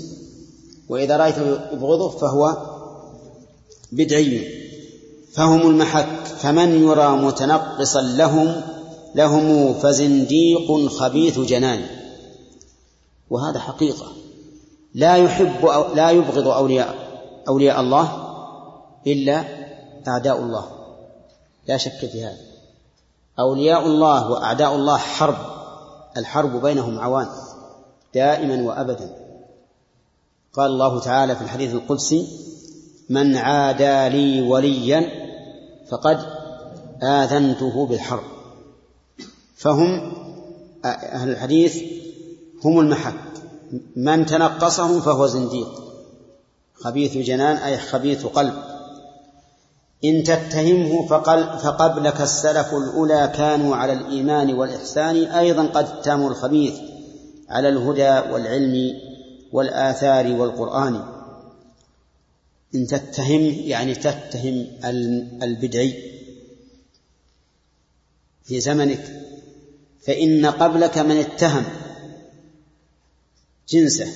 S2: وإذا رأيته يبغضه فهو بدعي. فهم المحك فمن يرى متنقصا لهم لهم فزنديق خبيث جنان. وهذا حقيقة. لا يحب أو لا يبغض أولياء أولياء الله إلا أعداء الله. لا شك في هذا. أولياء الله وأعداء الله حرب. الحرب بينهم عوان دائما وأبدا. قال الله تعالى في الحديث القدسي من عادى لي وليا فقد آذنته بالحرب. فهم أهل الحديث هم المحك. من تنقصهم فهو زنديق. خبيث جنان أي خبيث قلب. إن تتهمه فقل فقبلك السلف الأولى كانوا على الإيمان والإحسان أيضا قد اتهموا الخبيث على الهدى والعلم والآثار والقرآن. إن تتهم يعني تتهم البدعي في زمنك فإن قبلك من اتهم جنسه.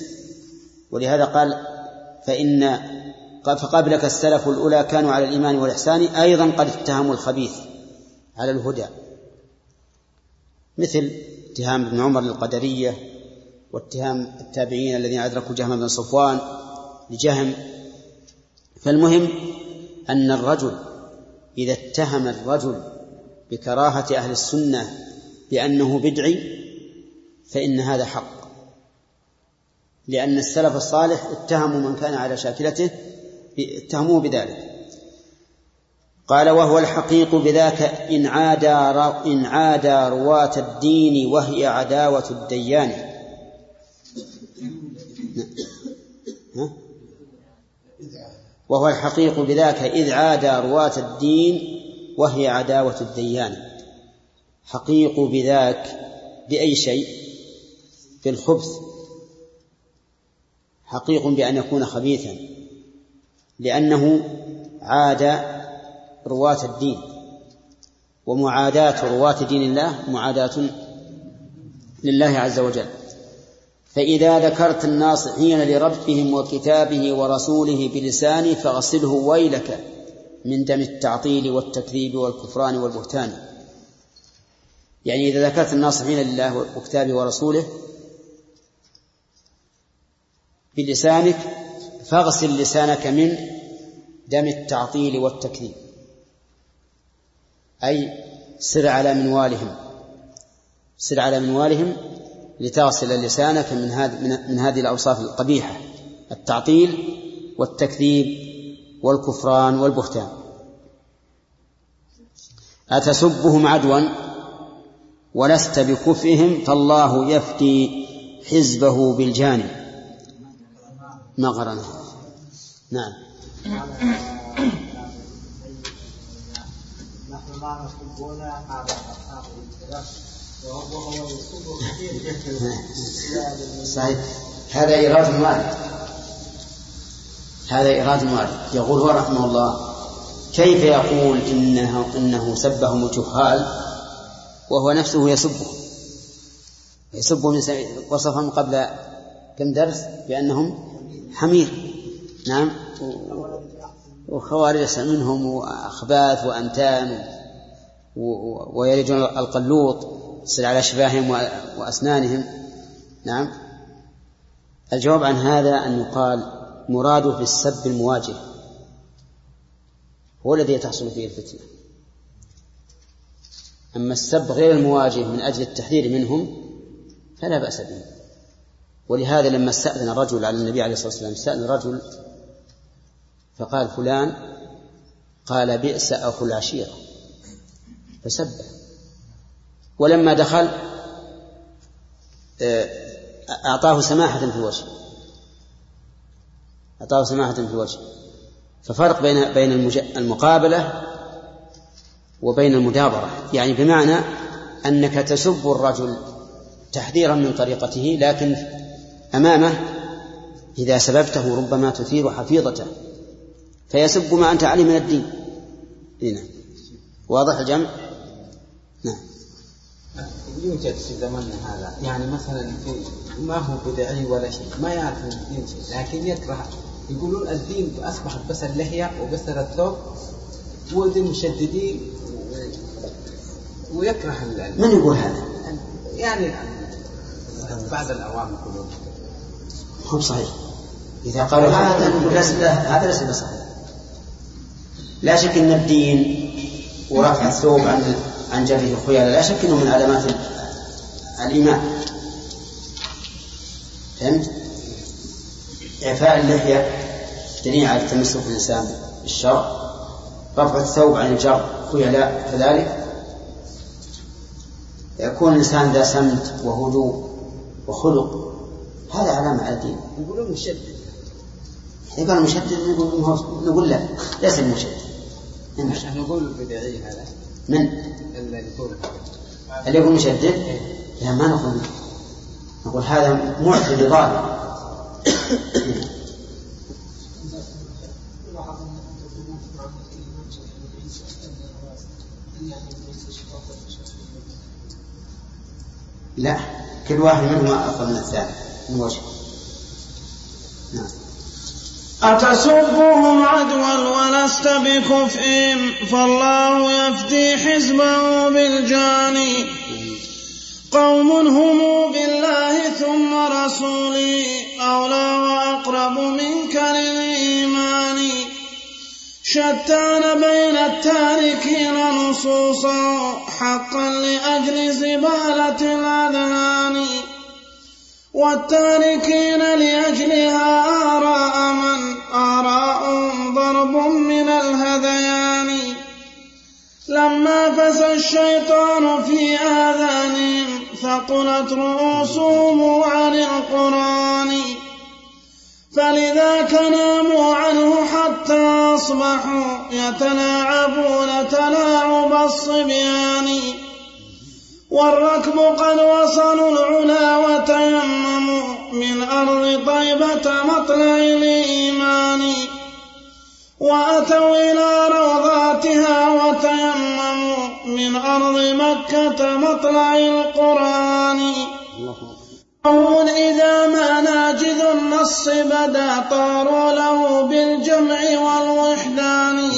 S2: ولهذا قال فإن فقبلك السلف الأولى كانوا على الإيمان والإحسان أيضا قد اتهموا الخبيث على الهدى. مثل اتهام ابن عمر للقدرية واتهام التابعين الذين أدركوا جهم بن صفوان لجهم فالمهم أن الرجل إذا اتهم الرجل بكراهة أهل السنة بأنه بدعي فإن هذا حق. لأن السلف الصالح اتهموا من كان على شاكلته اتهموه بذلك. قال وهو الحقيق بذاك إن عادى إن عادى رواة الدين وهي عداوة الديان. وهو الحقيق بذاك إذ عادى رواة الدين وهي عداوة الديان. حقيق بذاك بأي شيء؟ بالخبث. حقيق بأن يكون خبيثا لأنه عاد رواة الدين. ومعاداة رواة دين الله معاداة لله عز وجل. فإذا ذكرت الناصحين لربهم وكتابه ورسوله بلسانه فاغسله ويلك من دم التعطيل والتكذيب والكفران والبهتان. يعني إذا ذكرت الناصحين لله وكتابه ورسوله بلسانك فاغسل لسانك من دم التعطيل والتكذيب. أي سر على منوالهم. سر على منوالهم لتغسل لسانك من هذه من هذه الأوصاف القبيحة. التعطيل والتكذيب والكفران والبهتان. أتسبهم عدوا ولست بكفئهم؟ فالله يفتي حزبه بالجانب. ما قرنه نعم.
S4: نحن ما نحبون
S2: صحيح. هذا إيراد وارد هذا إيراد وارد يقول هو رحمه الله كيف يقول إنه إنه سبهم الجهال وهو نفسه يسبهم؟ يسبهم وصفهم قبل كم درس بأنهم حمير. نعم. وخوارج منهم وأخباث وأنتان و- ويلجون القلوط. يصل على شفاههم وأسنانهم. نعم. الجواب عن هذا أن يقال مراده في السب المواجه. هو الذي تحصل فيه الفتنة. أما السب غير المواجه من أجل التحذير منهم فلا بأس به. ولهذا لما استأذن الرجل على النبي عليه الصلاة والسلام استأذن رجل فقال فلان قال بئس أخو العشيرة. فسبه. ولما دخل آه، أعطاه سماحة في الوجه. أعطاه سماحة في الوجه. ففرق بين بين المقابلة وبين المدابرة. يعني بمعنى أنك تسب الرجل تحذيرا من طريقته لكن أمامه إذا سببته ربما تثير حفيظته. فيسب ما أنت عليه من الدين. هنا واضح الجمع نعم
S8: يوجد في زماننا هذا. يعني مثلا في ما هو بدعي ولا شيء ما يعرف من الدين شيء لكن يكره. يقولون الدين أصبحت بس اللحية وبس الثوب ودي مشددين ويكره ال- ال-
S2: من يقول هذا؟
S8: يعني بعض الاوام يقولون.
S2: هو صحيح إذا قالوا هذا نقول ليس هذا ليس بصحيح. لا شك أن الدين ورفع الثوب عن عن جبهه الخيلاء لا شك أنه من علامات ال- الإيمان. فهمت؟ إعفاء اللحية دليل على تمسك الإنسان بالشرع رفع الثوب عن الجر خيلاء كذلك. يكون الإنسان ذا سمت وهدوء وخلق. هذا علامة على الدين.
S8: يقولون مشدد.
S2: إذا قال مشدد نقول نقول لا ليس
S8: عشان نقول البدعي هذا.
S2: من؟
S8: اللي يقول
S2: مشدد؟ لا ما نقول نقول هذا معتد ظالم لا كل واحد منهما أفضل من الثاني من وجه نعم.
S1: أتسبهم عدوا ولست بكفء فالله يفدي حزبه بالجاني قوم هم بالله ثم رسولي أولى وأقرب منك للإيمان. شتان بين التاركين نصوصا حقا لأجل زبالة الأذهان. والتاركين لأجلها آراء من آراء ضرب من الهذيان. لما فسى الشيطان في آذانهم ثقلت رؤوسهم عن القرآن. فلذاك ناموا عنه حتى أصبحوا يتلاعبون تلاعب الصبيان. والركب قد وصلوا العلا وتيمموا من أرض طيبة مطلع الإيمان وأتوا إلى روضاتها وتيمموا من أرض مكة مطلع القرآن. قوم إذا ما ناجذ النص بدا طاروا له بالجمع والوحدان.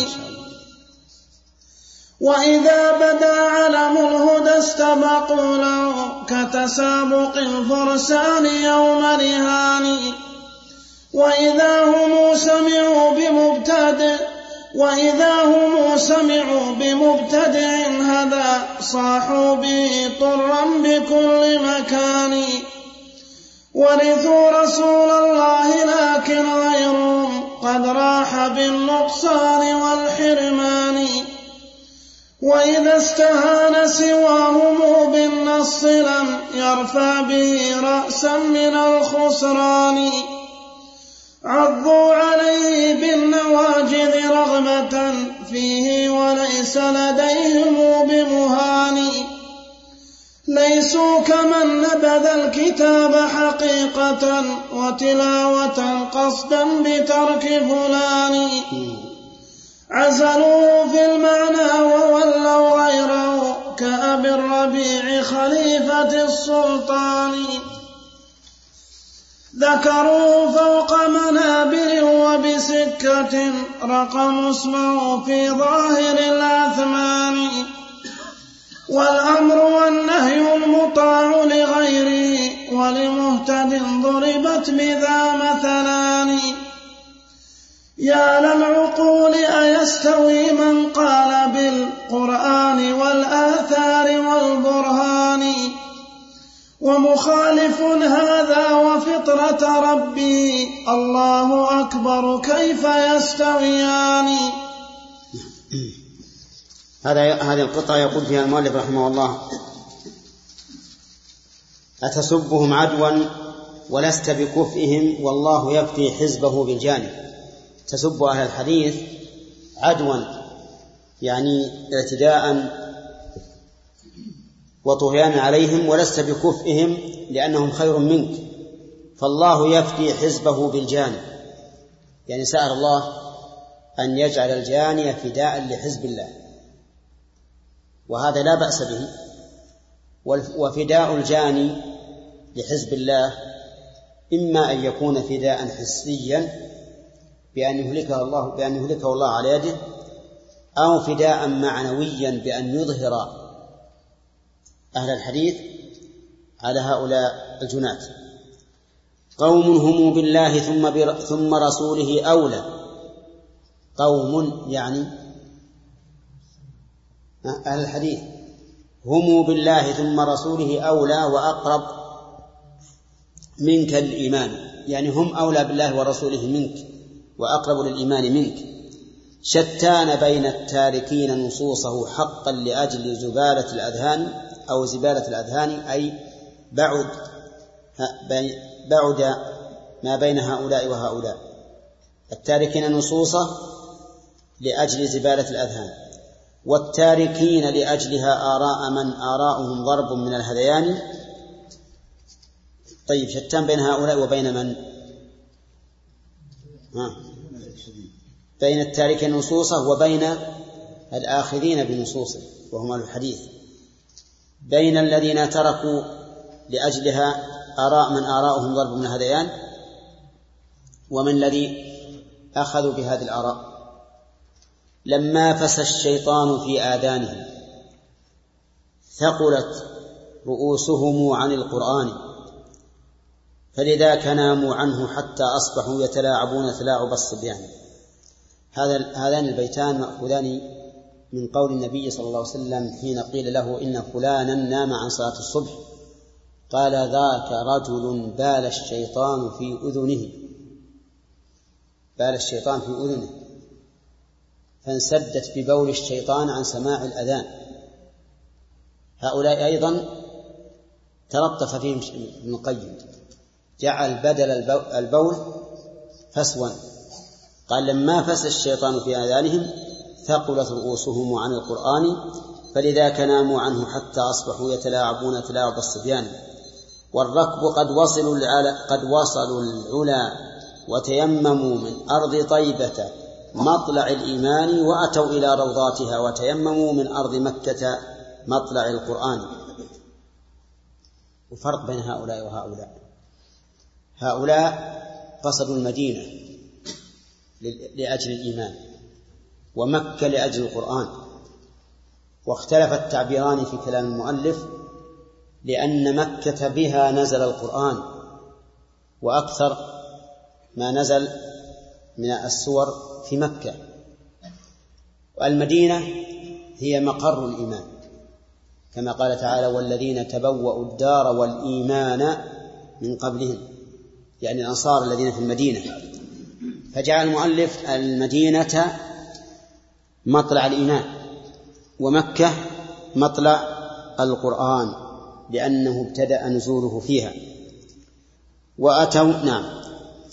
S1: وإذا بدا علم الهدى استبقوا له كتسابق الفرسان يوم رهان وإذا هم سمعوا بمبتدئ وإذا هم سمعوا بمبتدع هذا صاحوا به طرا بكل مكان. ورثوا رسول الله لكن غيرهم قد راح بالنقصان والحرمان. وإذا استهان سواهم بالنص لم يرفع به رأسا من الخسران. عضوا عليه بالنواجذ رغبة فيه وليس لديهم بمهان. ليسوا كمن نبذ الكتاب حقيقة وتلاوة قصدا بترك فلان. عزلوه في المعنى وولوا غيره كأبي الربيع خليفة السلطان. ذكروا فوق منابر وبسكة رقم اسمه في ظاهر الأثمان. والأمر والنهي المطاع لغيره ولمهتد ضربت بذا مثلان. يا للعقول أيستوي من قال بالقرآن والآثار والبرهان ومخالف هذا وفطرة ربي الله أكبر كيف يستويان؟
S2: هذا هذه القطعة يقول فيها المؤلف رحمه الله أتسبهم عدوا ولست بكفئهم والله يفتي حزبه بالجانب. تسب أهل الحديث عدوا يعني اعتداء وطغيانا عليهم ولست بكفئهم لأنهم خير منك. فالله يفتي حزبه بالجانب يعني سأل الله أن يجعل الجاني فداء لحزب الله. وهذا لا بأس به. وفداء الجاني لحزب الله إما أن يكون فداء حسيا بأن يهلكه الله بأن يهلكه الله على يده أو فداء معنويا بأن يظهر أهل الحديث على هؤلاء الجنات. قوم هم بالله ثم ثم رسوله أولى. قوم يعني أهل الحديث. هم بالله ثم رسوله أولى وأقرب منك الإيمان. يعني هم أولى بالله ورسوله منك. وأقرب للإيمان منك. شتان بين التاركين نصوصه حقا لأجل زبالة الأذهان أو زبالة الأذهان أي بعد بعد ما بين هؤلاء وهؤلاء. التاركين نصوصه لأجل زبالة الأذهان والتاركين لأجلها آراء من آراؤهم ضرب من الهذيان. طيب شتان بين هؤلاء وبين من؟ بين التاركين نصوصه وبين الآخذين بنصوصه وهم أهل الحديث. بين الذين تركوا لأجلها آراء من آراؤهم ضرب من الهذيان ومن الذي أخذوا بهذه الآراء. لما فسى الشيطان في آذانهم ثقلت رؤوسهم عن القرآن. فلذاك ناموا عنه حتى أصبحوا يتلاعبون تلاعب الصبيان. هذا هذان البيتان مأخوذان من قول النبي صلى الله عليه وسلم حين قيل له إن فلانا نام عن صلاة الصبح. قال ذاك رجل بال الشيطان في أذنه. بال الشيطان في أذنه. فانسدت ببول الشيطان عن سماع الأذان. هؤلاء أيضا تلطف فيهم ابن القيم. جعل بدل البول فسوا. قال لما فس الشيطان في آذانهم ثقلت رؤوسهم عن القرآن فلذاك ناموا عنه حتى أصبحوا يتلاعبون تلاعب الصبيان. والركب قد وصلوا قد وصلوا العلا وتيمموا من أرض طيبة مطلع الإيمان وأتوا إلى روضاتها وتيمموا من أرض مكة مطلع القرآن. وفرق بين هؤلاء وهؤلاء. هؤلاء قصدوا المدينة لأجل الإيمان ومكة لأجل القرآن. واختلف التعبيران في كلام المؤلف لأن مكة بها نزل القرآن وأكثر ما نزل من السور في مكة. والمدينة هي مقر الإيمان كما قال تعالى والذين تبوأوا الدار والإيمان من قبلهم يعني الأنصار الذين في المدينة. فجعل المؤلف المدينة مطلع الإيمان ومكة مطلع القرآن لأنه ابتدأ نزوله فيها. وأتوا نعم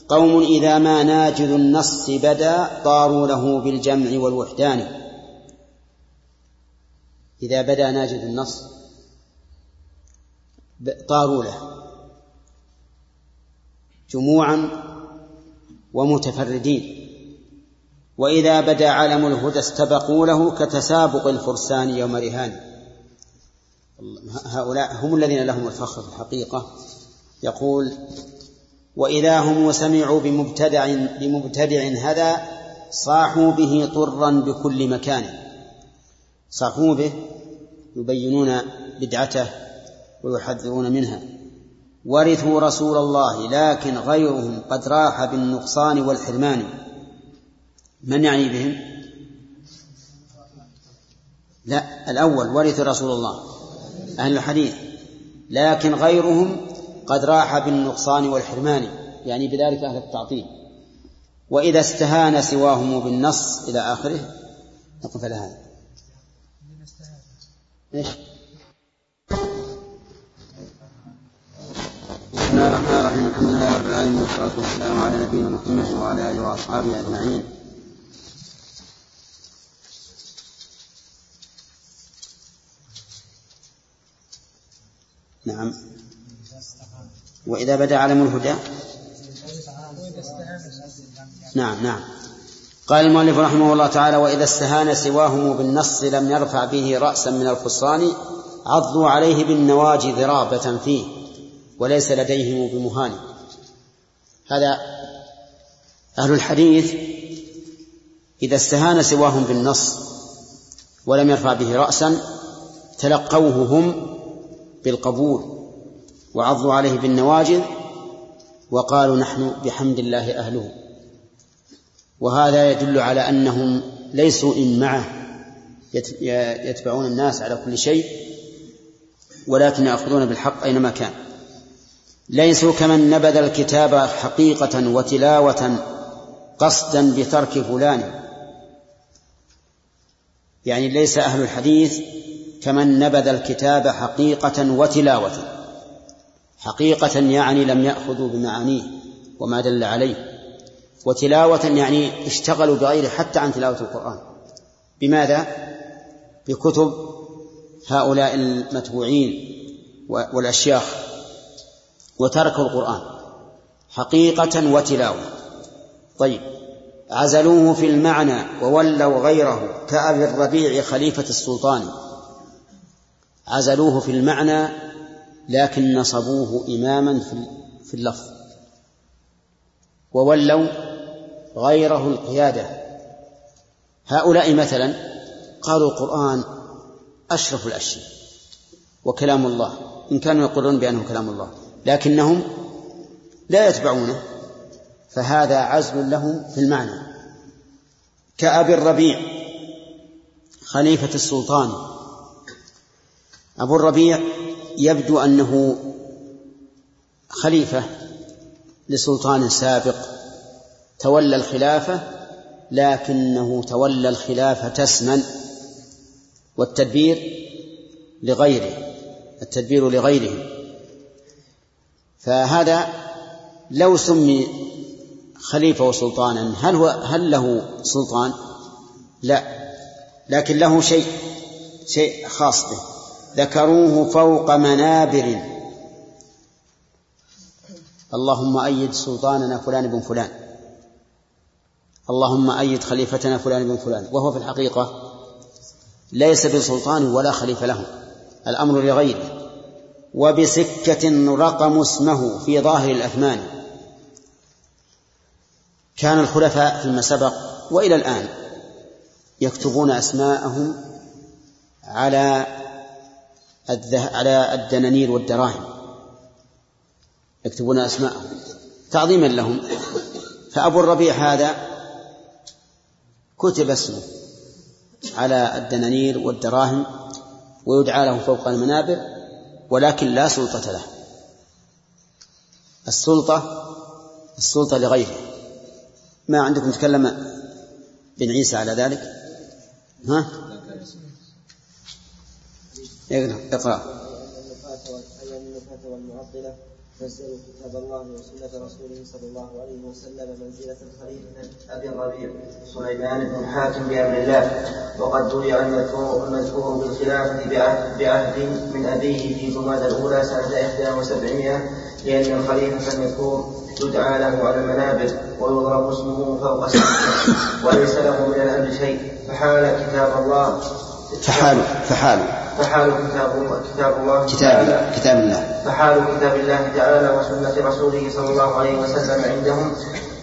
S2: قوم إذا ما ناجذ النص بدا طاروا له بالجمع والوحدان. إذا بدا ناجذ النص طاروا له. جموعا ومتفردين. وإذا بدا علم الهدى استبقوا له كتسابق الفرسان يوم رهان. هؤلاء هم الذين لهم الفخر في الحقيقة. يقول وإذا هم سمعوا بمبتدع بمبتدع هذا صاحوا به طرا بكل مكان. صاحوا به يبينون بدعته ويحذرون منها. ورثوا رسول الله لكن غيرهم قد راح بالنقصان والحرمان. من يعني بهم؟ لا الأول ورث رسول الله أهل الحديث. لكن غيرهم قد راح بالنقصان والحرمان يعني بذلك أهل التعطيل. وإذا استهان سواهم بالنص إلى آخره نقف هذا. إيش؟ الله الرحمن الرحيم الحمد لله رب العالمين والصلاة والسلام على نبينا محمد وعلى آله وأصحابه أجمعين. نعم. وإذا بدأ علم الهدى؟ نعم نعم. قال المؤلف رحمه الله تعالى وإذا استهان سواهم بالنص لم يرفع به رأسا من الخسران عضوا عليه بالنواجذ ذرابة فيه. وليس لديهم بمهان. هذا أهل الحديث إذا استهان سواهم بالنص ولم يرفع به رأسا تلقوه هم بالقبول وعضوا عليه بالنواجذ وقالوا نحن بحمد الله أهله. وهذا يدل على أنهم ليسوا إن معه يتبعون الناس على كل شيء ولكن يأخذون بالحق أينما كان. ليسوا كمن نبذ الكتاب حقيقة وتلاوة قصدا بترك فلان. يعني ليس أهل الحديث كمن نبذ الكتاب حقيقة وتلاوة. حقيقة يعني لم يأخذوا بمعانيه وما دل عليه. وتلاوة يعني اشتغلوا بغيره حتى عن تلاوة القرآن. بماذا؟ بكتب هؤلاء المتبوعين والأشياخ. وتركوا القرآن حقيقة وتلاوة. طيب عزلوه في المعنى وولوا غيره كأبي الربيع خليفة السلطان. عزلوه في المعنى لكن نصبوه إماما في اللفظ. وولوا غيره القيادة. هؤلاء مثلا قالوا القرآن أشرف الأشياء وكلام الله إن كانوا يقرون بأنه كلام الله. لكنهم لا يتبعونه فهذا عزل لهم في المعنى. كأبي الربيع خليفة السلطان. أبو الربيع يبدو أنه خليفة لسلطان سابق. تولى الخلافة لكنه تولى الخلافة اسما والتدبير لغيره التدبير لغيره. فهذا لو سمي خليفة وسلطانا هل هو هل له سلطان؟ لا. لكن له شيء شيء خاص به. ذكروه فوق منابر. اللهم أيد سلطاننا فلان بن فلان. اللهم أيد خليفتنا فلان بن فلان. وهو في الحقيقة ليس بسلطان ولا خليفة له. الأمر لغيره. وبسكة رقم اسمه في ظاهر الأثمان. كان الخلفاء فيما سبق وإلى الآن يكتبون أسماءهم على على الدنانير والدراهم. يكتبون أسماءهم. تعظيما لهم. فأبو الربيع هذا كتب اسمه على الدنانير والدراهم ويدعى له فوق المنابر. ولكن لا سلطة له. السلطة السلطة لغيره. ما عندكم تكلم بن عيسى على ذلك؟ ها؟ اقرأ.
S10: فاسألوا كتاب الله وسنة رسوله صلى الله عليه وسلم منزلة الخليفة أبي الربيع سليمان بن حاتم بأمر الله. وقد روي المذكور بالخلافة بعهد, من أبيه في جماد الأولى سنة 71 لأن الخليفة المذكور يدعى له على المنابر ويضرب اسمه فوق سقفه وليس له من الأمر شيء. فحال كتاب الله.
S2: فحال فحال.
S10: فحال كتاب كتاب الله
S2: كتاب كتاب الله.
S10: فحال كتاب الله تعالى وسنة رسوله صلى الله عليه وسلم عندهم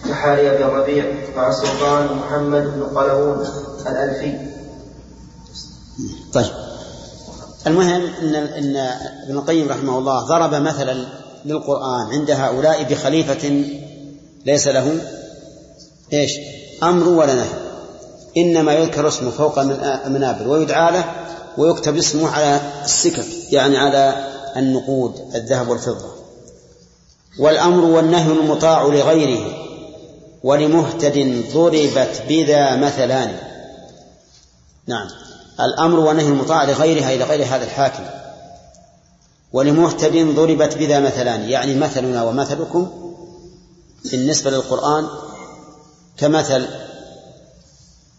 S10: كحال أبي الربيع مع السلطان محمد بن قلاوون الألفي.
S2: طيب. المهم إن إن ابن القيم رحمه الله ضرب مثلا للقرآن عند هؤلاء بخليفة ليس له إيش؟ أمر ولا نهي. إنما يذكر اسمه فوق المنابر ويدعى له ويكتب اسمه على السكك يعني على النقود الذهب والفضة. والأمر والنهي المطاع لغيره ولمهتد ضربت بذا مثلان. نعم. الأمر والنهي المطاع لغيرها إلى غير هذا الحاكم. ولمهتد ضربت بذا مثلان يعني مثلنا ومثلكم بالنسبة للقرآن كمثل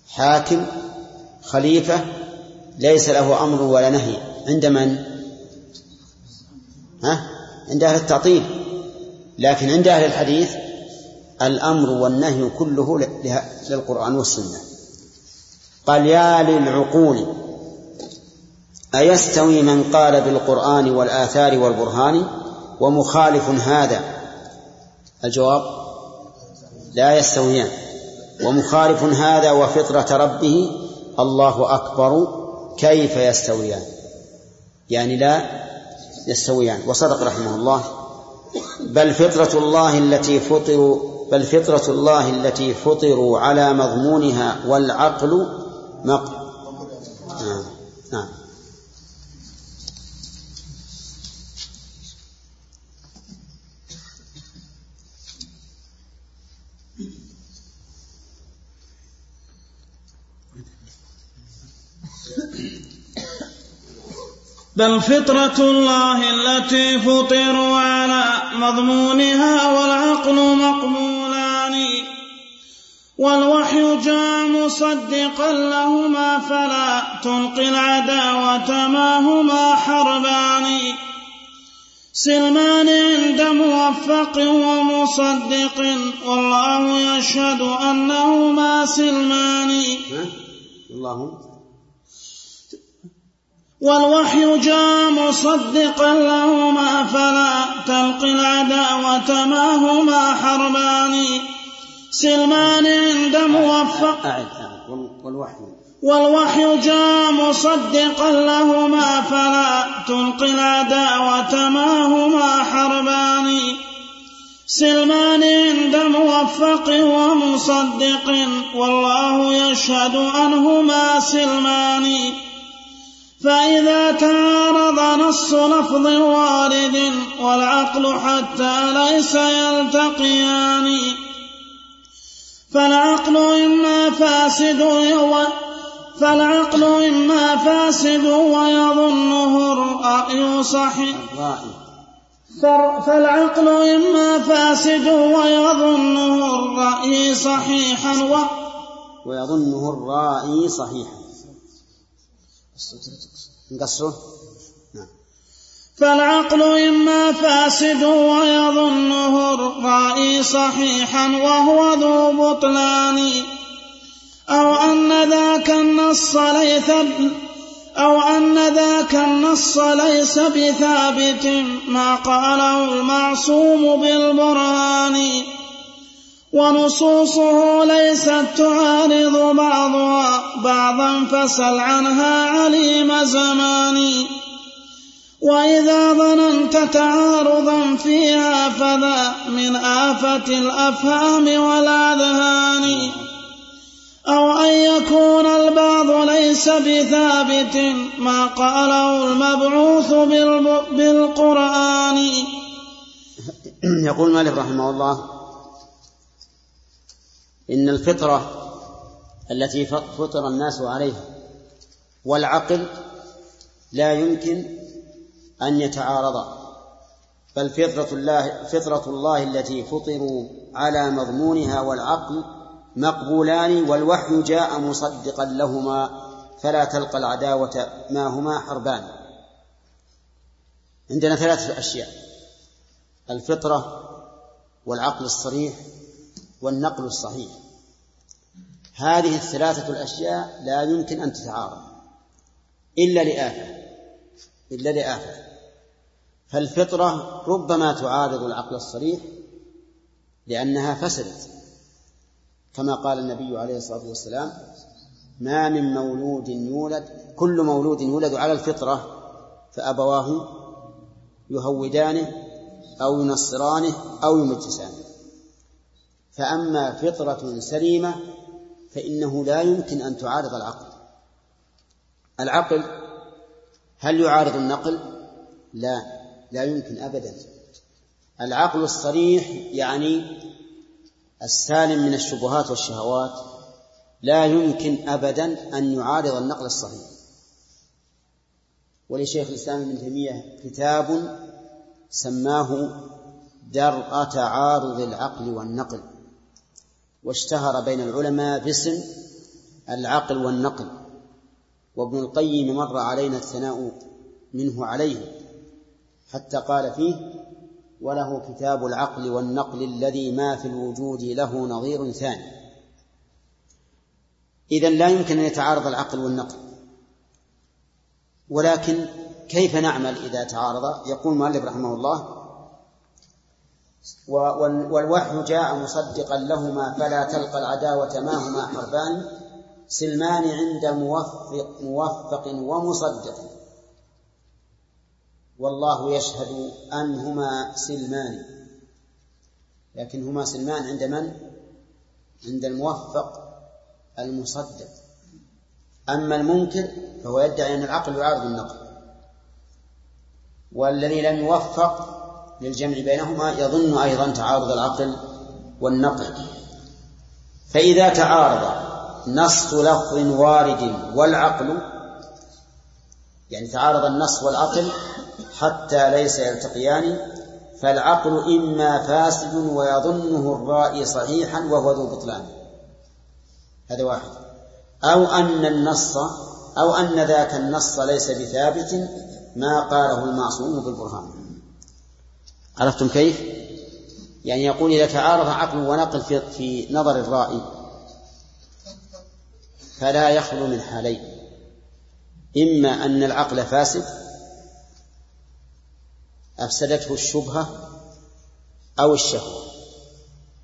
S2: حاكم خليفة ليس له أمر ولا نهي. عند من؟ ها؟ عند أهل التعطيل. لكن عند أهل الحديث الأمر والنهي كله للقرآن والسنة. قال يا للعقول أيستوي من قال بالقرآن والآثار والبرهان ومخالف هذا؟ الجواب لا يستويان. ومخالف هذا وفطرة ربه الله أكبر كيف يستويان؟ يعني لا يستويان. وصدق رحمه الله. بل فطرة الله التي فطروا بل فطرة الله التي فطروا على مضمونها والعقل مق نعم نعم.
S1: بل فطرة الله التي فطروا على مضمونها والعقل مقبولان. والوحي جاء مصدقا لهما فلا تلقي العداوة ما هما حربان. سلمان عند موفق ومصدق والله يشهد أنهما سلمان.
S2: الله
S1: والوحي جاء مصدقا لهما فلا تلقي العداوة ما هما حربان. سلمان عند موفق
S2: أعد أعد والوحي.
S1: والوحي جاء مصدقا لهما فلا تلقي العداوة ما هما حربان. سلمان عند موفق ومصدق والله يشهد أنهما سلمان. فإذا تعارض نص لفظ وارد والعقل حتى ليس يلتقيان. فالعقل إما فاسد فالعقل إما فاسد ويظنه الرأي صحيح. فالعقل إما فاسد ويظنه الرأي صحيحا و
S2: ويظنه الرائي صحيحا. نقصره نعم.
S1: فالعقل إما فاسد ويظنه الرائي صحيحا وهو ذو بطلان أو أن ذاك النص ليس أو أن ذاك النص ليس بثابت ما قاله المعصوم بالبرهان. ونصوصه ليست تعارض بعضها بعضا فسل عنها عليم زمان وإذا ظننت تعارضا فيها فذا من آفة الأفهام والأذهان. أو أن يكون البعض ليس بثابت ما قاله المبعوث بالقرآن.
S2: يقول مالك رحمه الله إن الفطرة التي فطر الناس عليها والعقل لا يمكن أن يتعارضا بل فطرة الله فطرة الله التي فطروا على مضمونها والعقل مقبولان والوحي جاء مصدقا لهما فلا تلقى العداوة ما هما حربان. عندنا ثلاثة أشياء الفطرة والعقل الصريح والنقل الصحيح. هذه الثلاثة الأشياء لا يمكن أن تتعارض. إلا لآفة. إلا لآفة. فالفطرة ربما تعارض العقل الصريح لأنها فسدت. كما قال النبي عليه الصلاة والسلام ما من مولود يولد كل مولود يولد على الفطرة فأبواه يهودانه أو ينصرانه أو يمجسانه. فأما فطرة سليمة فإنه لا يمكن أن تعارض العقل. العقل هل يعارض النقل؟ لا لا يمكن أبدا. العقل الصريح يعني السالم من الشبهات والشهوات لا يمكن أبدا أن يعارض النقل الصحيح. ولشيخ الإسلام ابن تيمية كتاب سماه درء تعارض العقل والنقل. واشتهر بين العلماء باسم العقل والنقل وابن القيم مر علينا الثناء منه عليه حتى قال فيه وله كتاب العقل والنقل الذي ما في الوجود له نظير ثاني. إذا لا يمكن أن يتعارض العقل والنقل ولكن كيف نعمل إذا تعارض؟ يقول المؤلف رحمه الله والوحي جاء مصدقا لهما فلا تلقى العداوة ما هما حربان سلمان عند موفق, موفق ومصدق. والله يشهد أنهما سلمان. لكن هما سلمان عند من؟ عند الموفق المصدق. أما المنكر فهو يدعي أن العقل يعارض النقل. والذي لم يوفق للجمع بينهما يظن أيضا تعارض العقل والنقل. فإذا تعارض نص لفظ وارد والعقل يعني تعارض النص والعقل حتى ليس يلتقيان فالعقل إما فاسد ويظنه الرائي صحيحا وهو ذو بطلان. هذا واحد. أو أن النص أو أن ذاك النص ليس بثابت ما قاله المعصوم بالبرهان. عرفتم كيف؟ يعني يقول إذا تعارض عقل ونقل في, في نظر الرائي فلا يخلو من حالين. إما أن العقل فاسد أفسدته الشبهة أو الشهوة.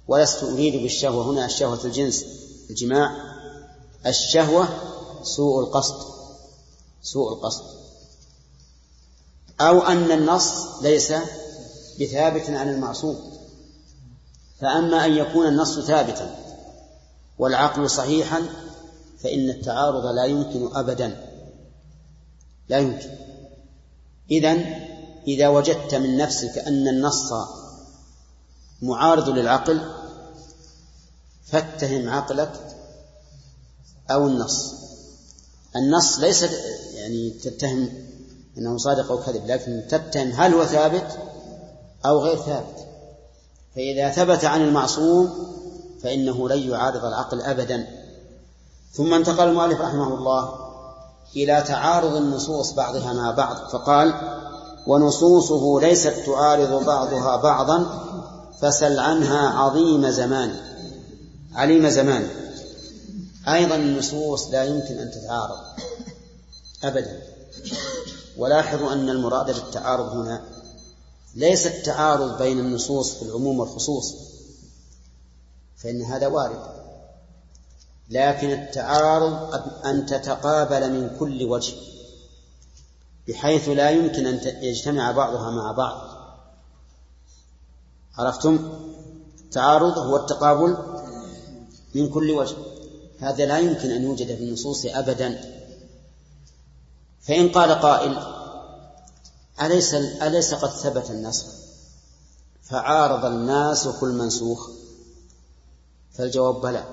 S2: ولست أريد بالشهوة هنا الشهوة الجنس الجماع. الشهوة سوء القصد سوء القصد. أو أن النص ليس بثابت عن المعصوم. فأما أن يكون النص ثابتا والعقل صحيحا فإن التعارض لا يمكن أبدا. لا يمكن. إذن إذا وجدت من نفسك أن النص معارض للعقل فاتهم عقلك أو النص. النص ليس يعني تتهم أنه صادق أو كذب لكن تتهم هل هو ثابت أو غير ثابت. فإذا ثبت عن المعصوم فإنه لن يعارض العقل أبدا. ثم انتقل المؤلف رحمه الله إلى تعارض النصوص بعضها مع بعض فقال ونصوصه ليست تعارض بعضها بعضا فسل عنها عظيم زمان. عليم زمان. أيضا النصوص لا يمكن أن تتعارض أبدا. ولاحظوا أن المراد بالتعارض هنا ليس التعارض بين النصوص في العموم والخصوص فإن هذا وارد. لكن التعارض أن تتقابل من كل وجه بحيث لا يمكن أن يجتمع بعضها مع بعض. عرفتم؟ التعارض هو التقابل من كل وجه. هذا لا يمكن أن يوجد في النصوص أبدا. فإن قال قائل أليس أليس قد ثبت النسخ فعارض الناسخ المنسوخ فالجواب بلى.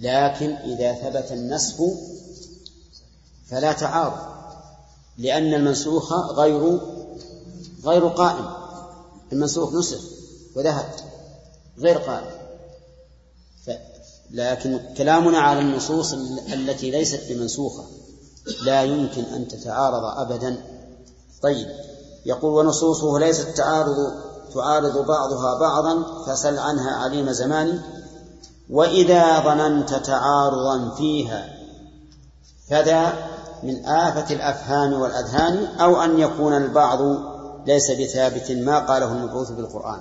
S2: لكن إذا ثبت النسخ فلا تعارض لأن المنسوخ غير غير قائم. المنسوخ نسخ وذهب غير قائم. لكن كلامنا على النصوص التي ليست بمنسوخة لا يمكن أن تتعارض أبدا. طيب. يقول ونصوصه ليست تعارض تعارض بعضها بعضا فسل عنها عليم زمان وإذا ظننت تعارضا فيها فذا من آفة الأفهام والأذهان أو أن يكون البعض ليس بثابت ما قاله المبعوث بالقرآن.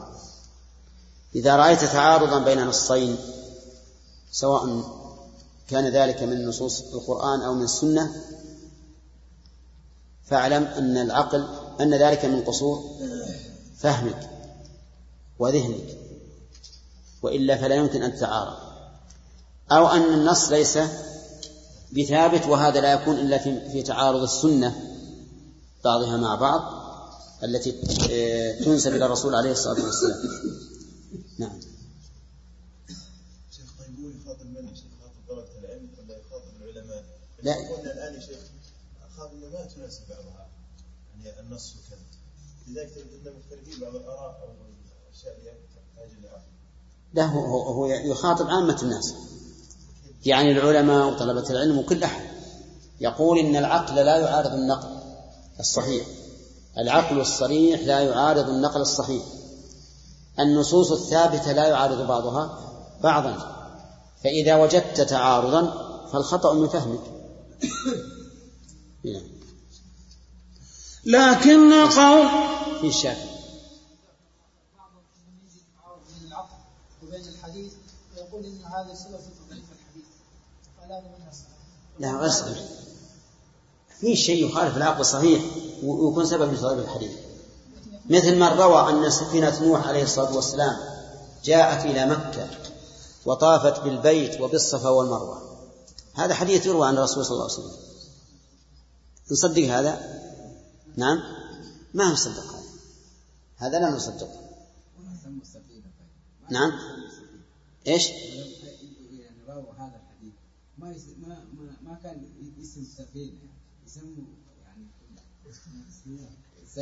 S2: إذا رأيت تعارضا بين نصين سواء كان ذلك من نصوص القرآن أو من السنة فاعلم أن العقل أن ذلك من قصور فهمك وذهنك وإلا فلا يمكن أن تتعارض أو أن النص ليس بثابت وهذا لا يكون إلا في, تعارض السنة بعضها مع بعض التي تنسب إلى الرسول عليه الصلاة والسلام نعم
S5: طيب؟
S2: لا.
S5: قلنا الآن يا شيخ أخاف أنه تناسب بعضها. يعني النص وكذا لذلك تجد مختلفين بعض الآراء أو الأشياء اللي تحتاج عقل
S2: لا هو, هو هو يخاطب عامة الناس. يعني العلماء وطلبة العلم وكل أحد يقول إن العقل لا يعارض النقل الصحيح. العقل الصريح لا يعارض النقل الصحيح. النصوص الثابتة لا يعارض بعضها بعضا. فإذا وجدت تعارضا فالخطأ من فهمك. [coughs] نعم.
S1: لكن قول
S2: في الشافعي.
S7: ان في تضعيف الحديث فلا
S2: لا صحيح في شيء يخالف العقل الصحيح ويكون سبب لتضعيف الحديث. مثل من روى أن سفينة نوح عليه الصلاة والسلام جاءت إلى مكة وطافت بالبيت وبالصفا والمروة. هذا حديث يروى عن الرسول صلى الله عليه وسلم. نصدق هذا؟ نعم؟ ما نصدق هذا هذا لا نصدقه نعم؟ إيش؟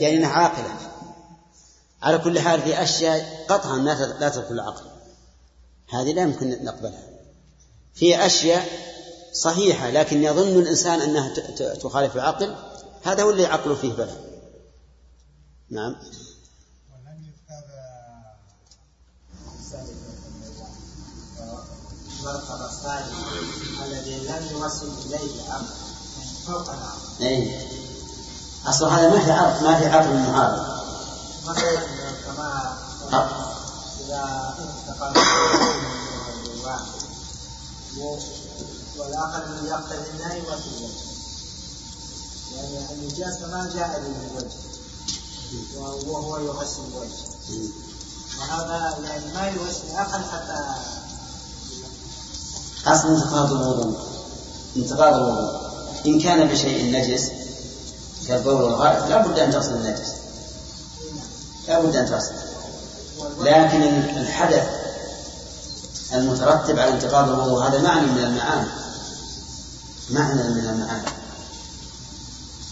S8: يعني
S2: إنها عاقلة. على كل حال في أشياء قطعا لا تدخل العقل. هذه لا يمكن نقبلها. في أشياء صحيحة لكن يظن الإنسان أنها ت- ت- تخالف العقل. هذا هو اللي عقله فيه بلى نعم.
S4: مرتبة الثاني الذي لم يوصل إليه العقل فوق العقل
S2: اي أصل هذا ما في عقل ما في عقل معارض
S4: مثلا كما
S2: عقل.
S4: إذا انتقل الذي يقتضي يعني النجاسة ما جاء من الوجه وهو يغسل الوجه وهذا يعني ما يغسل العقل حتى
S2: اصل انتقاض الوضوء. انتقاض الوضوء. إن كان بشيء نجس كالبول والغائط لا بد أن تغسل النجس. لا بد أن تغسل. لكن الحدث المترتب على انتقاض الوضوء هذا معنى من المعاني. معنى من المعاني.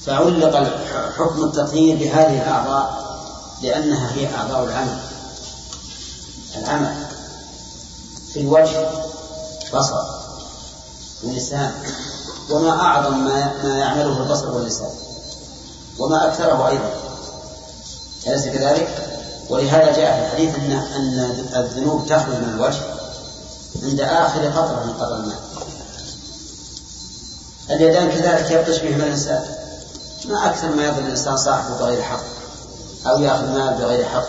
S2: فعلق حكم التطهير بهذه الأعضاء لأنها هي أعضاء العمل. العمل في الوجه بصر ولسان وما أعظم ما, ما يعمله البصر واللسان وما أكثره أيضا. أليس كذلك؟ ولهذا جاء في الحديث أن أن الذنوب تخرج من الوجه عند آخر قطرة من قطر الماء. اليدان كذلك يبطش بهما الإنسان. ما أكثر ما يضرب الإنسان صاحبه بغير حق أو يأخذ مال بغير حق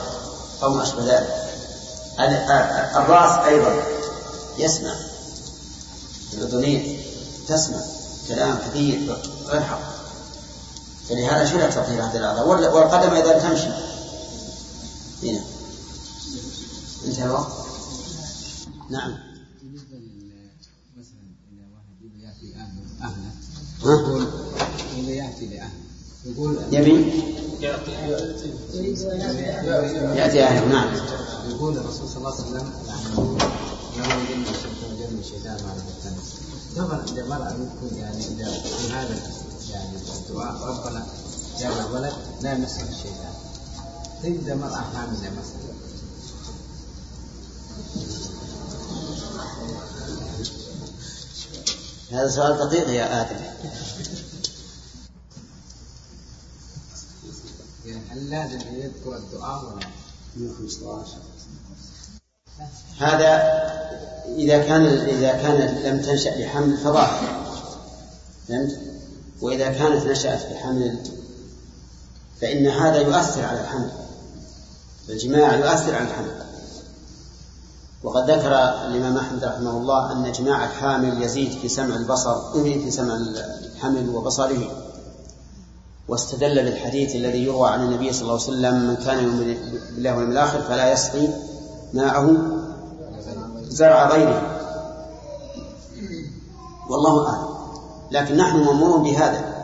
S2: أو ما أشبه ذلك. ال- ال- الرأس أيضا يسمع. الأذنين تسمع. كلام كثير غير حق. فلهذا شرع تطهير هذه الأعضاء وال- والقدم أيضا تمشي. هنا. انتهى الوقت. نعم.
S8: بالنسبة لل- مثلا إذا واحد أهله
S2: ها؟
S8: يقول لأهله. يقول
S2: يبي؟ يأتي أهله نعم.
S8: يقول الرسول صلى الله عليه وسلم يعني يوم يجن الشيطان ما رزقتنا طبعا إذا المرأة يكون يعني إذا في هذا يعني الدعاء ربنا جعل ولد لا يمسه الشيطان. طيب إذا المرأة حاملة مثلا
S2: هذا سؤال دقيق يا آدم.
S8: يعني هل لازم أن يذكر الدعاء ولا
S2: 115 هذا إذا كان إذا كان لم تنشأ بحمل فظاهر فهمت؟ وإذا كانت نشأت بحمل فإن هذا يؤثر على الحمل. الجماع يؤثر على الحمل. وقد ذكر الإمام أحمد رحمه الله أن جماع الحامل يزيد في سمع البصر في سمع الحمل وبصره. واستدل بالحديث الذي يروى عن النبي صلى الله عليه وسلم من كان يؤمن بالله واليوم الآخر فلا يسقي ماءه زرع غيره. والله أعلم. لكن نحن مأمورون بهذا.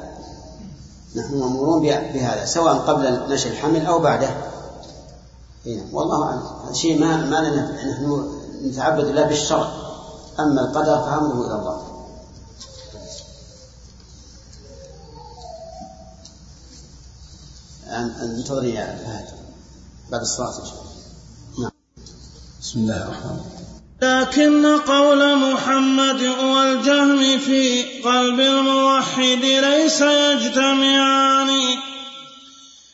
S2: نحن مأمورون بهذا سواء قبل نشر الحمل أو بعده. هنا والله أعلم. هذا شيء ما ما لنا نحن نتعبد الله بالشرع أما القدر فأمره إلى الله. انتظري يا فهد بعد الصلاة إن شاء الله. نعم.
S3: بسم الله الرحمن الرحيم.
S1: لكن قول محمد والجهم في قلب الموحد ليس يجتمعان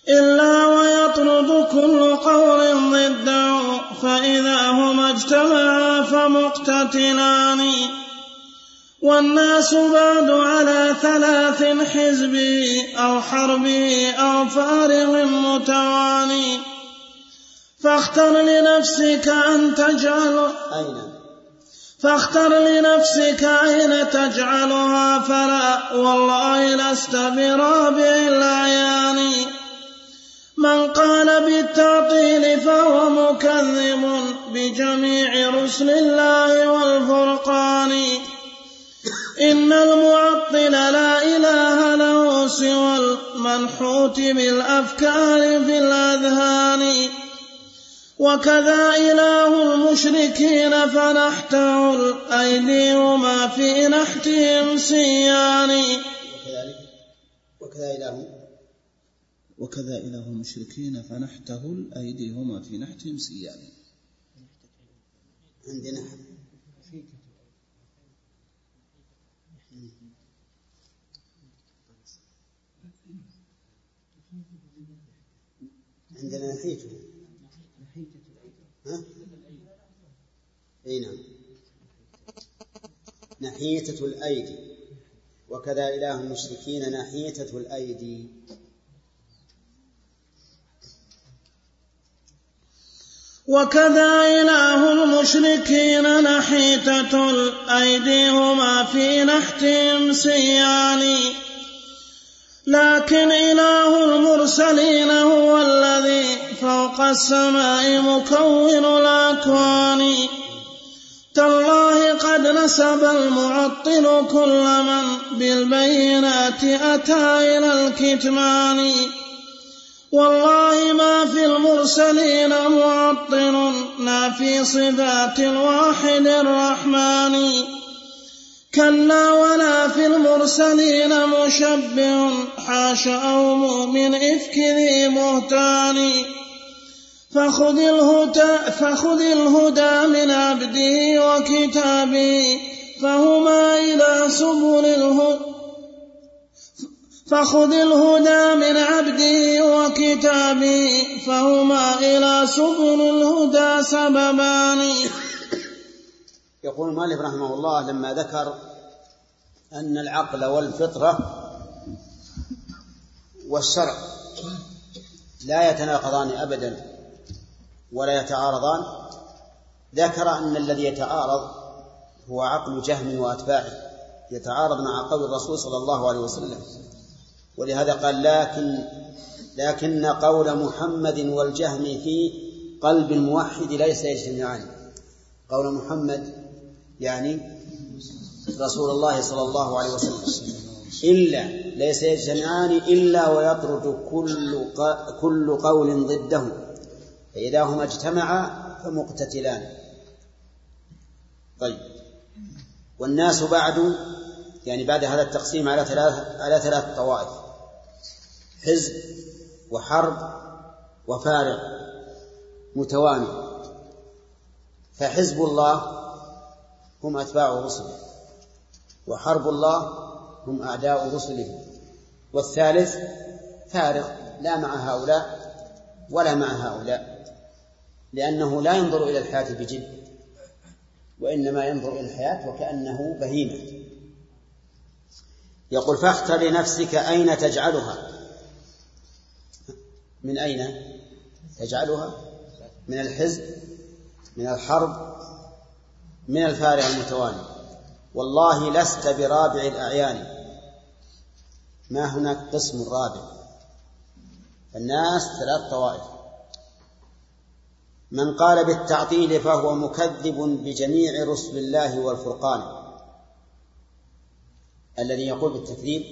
S1: إلا ويطرد كل قول ضده فإذا هما اجتمعا فمقتتلان. والناس بعد على ثلاث حزبي أو حربي أو فارغ متواني. فاختر لنفسك أن تجعل
S2: أين؟
S1: فاختر لنفسك أين تجعلها؟ فلا والله لست برابع الأعيان. من قال بالتعطيل فهو مكذب بجميع رسل الله والفرقان. إن المعطل لا إله له سوى المنحوت بالأفكار في الأذهان. وكذا إله المشركين فنحته الأيدي وما في نحتهم سيان.
S2: وكذلك وكذا إله
S3: وكذا إله المشركين فنحته الأيدي هما في نحتهم سيان.
S2: عندنا عندنا نحيته ها؟ أي نعم. نحيتة الأيدي. وكذا إله المشركين نحيتة الأيدي.
S1: وكذا إله المشركين نحيتة الأيدي هما في نحتهم سيان لكن إله المرسلين هو الذي فوق السماء مكون الأكوان. تالله قد نسب المعطل كل من بالبينات أتى إلى الكتمان. والله ما في المرسلين معطل نافي صفات الواحد الرحمن. كلا ولا في المرسلين مشبه حاش أو مؤمن إفك ذي بهتان. فخذ الهدى, فخذ الهدى من عبده وكتابه فهما إلى سبل الهدى. فخذ الهدى من عبده وكتابه فهما إلى سبل الهدى سببان.
S2: يقول المؤلف رحمه الله لما ذكر أن العقل والفطرة والشرع لا يتناقضان أبدا ولا يتعارضان ذكر أن الذي يتعارض هو عقل جهم وأتباعه يتعارض مع قول الرسول صلى الله عليه وسلم. ولهذا قال لكن لكن قول محمد والجهم في قلب الموحد ليس يجتمعان. قول محمد يعني رسول الله صلى الله عليه وسلم إلا ليس يجتمعان إلا ويطرد كل كل قول ضده فإذا هما اجتمعا فمقتتلان. طيب. والناس بعد يعني بعد هذا التقسيم على ثلاث على ثلاث طوائف. حزب وحرب وفارق متوامي فحزب الله هم أتباع رسله وحرب الله هم أعداء رسله. والثالث فارق لا مع هؤلاء ولا مع هؤلاء لأنه لا ينظر إلى الحياة بجد وإنما ينظر إلى الحياة وكأنه بهيمة. يقول فاختر لنفسك أين تجعلها؟ من أين تجعلها؟ من الحزب من الحرب من الفارع المتوالي والله لست برابع الأعيان. ما هناك قسم رابع. الناس ثلاث طوائف. من قال بالتعطيل فهو مكذب بجميع رسل الله والفرقان. الذي يقول بالتكذيب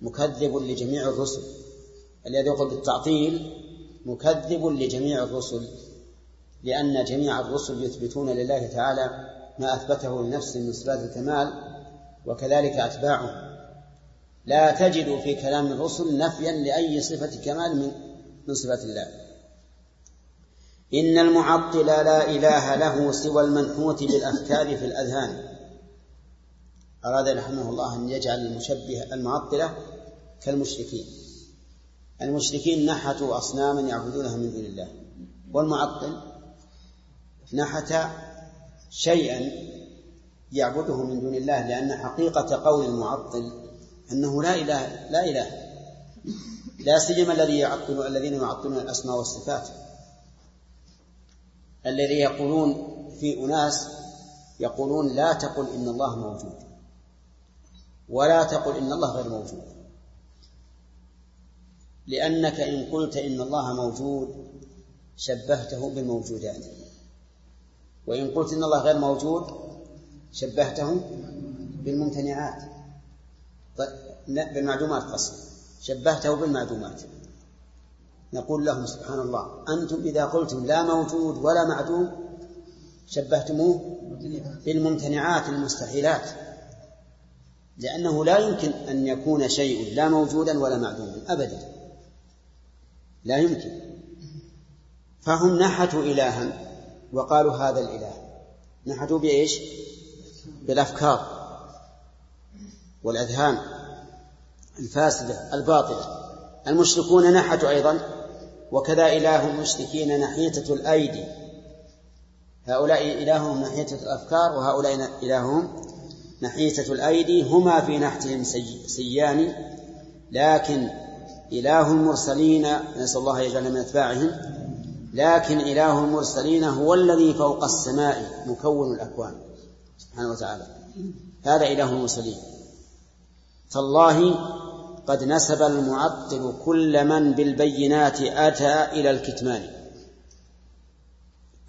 S2: مكذب لجميع الرسل. الذي يقول بالتعطيل مكذب لجميع الرسل. لأن جميع الرسل يثبتون لله تعالى ما أثبته لنفسه من صفات الكمال وكذلك أتباعه. لا تجد في كلام الرسل نفيا لأي صفة كمال من من صفات الله. إن المعطل لا إله له سوى المنحوت بالأفكار في الأذهان. أراد رحمه الله أن يجعل المشبه المعطلة كالمشركين. المشركين نحتوا أصناما يعبدونها من دون الله. والمعطل نحت شيئا يعبده من دون الله لأن حقيقة قول المعطل أنه لا إله لا إله لا سيما الذي يعطل الذين يعطلون الأسماء والصفات. الذي يقولون في أناس يقولون لا تقل إن الله موجود ولا تقل إن الله غير موجود. لأنك إن قلت إن الله موجود شبهته بالموجودات. وإن قلت إن الله غير موجود شبهته بالممتنعات. بالمعدومات قصد شبهته بالمعدومات. نقول لهم سبحان الله أنتم إذا قلتم لا موجود ولا معدوم شبهتموه بالممتنعات المستحيلات. لأنه لا يمكن أن يكون شيء لا موجودا ولا معدوما أبدا. لا يمكن. فهم نحتوا إلها. وقالوا هذا الإله. نحتوا بإيش؟ بالأفكار والأذهان الفاسدة الباطلة. المشركون نحتوا أيضا وكذا إله المشركين نحيتة الأيدي. هؤلاء إلههم نحيتة الأفكار وهؤلاء إلههم نحيتة الأيدي. هما في نحتهم سيان لكن إله المرسلين نسأل الله يجعلنا من أتباعهم. لكن إله المرسلين هو الذي فوق السماء مكون الأكوان سبحانه وتعالى. هذا إله المرسلين. تالله قد نسب المعطل كل من بالبينات أتى إلى الكتمان.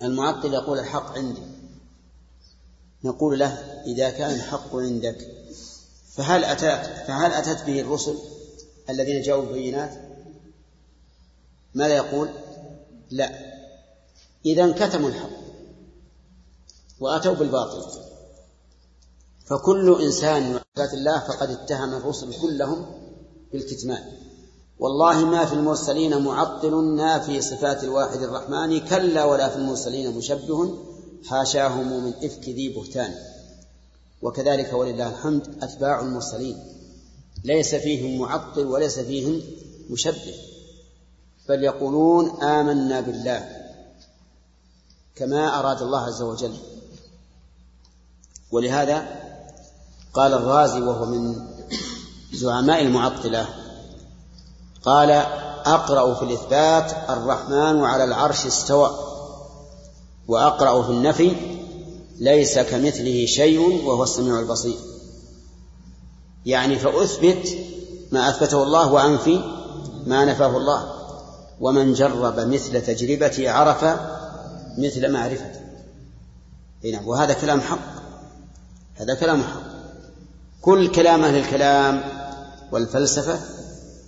S2: المعطل يقول الحق عندي. نقول له إذا كان الحق عندك فهل أتت فهل أتت به الرسل الذين جاءوا بالبينات؟ ماذا يقول؟ لا. إذا كتموا الحق وأتوا بالباطل. فكل إنسان من الله فقد اتهم الرسل كلهم بالكتمان. والله ما في المرسلين معطل نافي صفات الواحد الرحمن كلا ولا في المرسلين مشبه حاشاهم من إفك ذي بهتان. وكذلك ولله الحمد أتباع المرسلين. ليس فيهم معطل وليس فيهم مشبه. بل يقولون آمنا بالله كما أراد الله عز وجل. ولهذا قال الرازي وهو من زعماء المعطلة قال أقرأ في الإثبات الرحمن على العرش استوى وأقرأ في النفي ليس كمثله شيء وهو السميع البصير. يعني فأثبت ما أثبته الله وأنفي ما نفاه الله. ومن جرب مثل تجربتي عرف مثل معرفته نعم وهذا كلام حق. هذا كلام حق. كل كلام أهل الكلام والفلسفة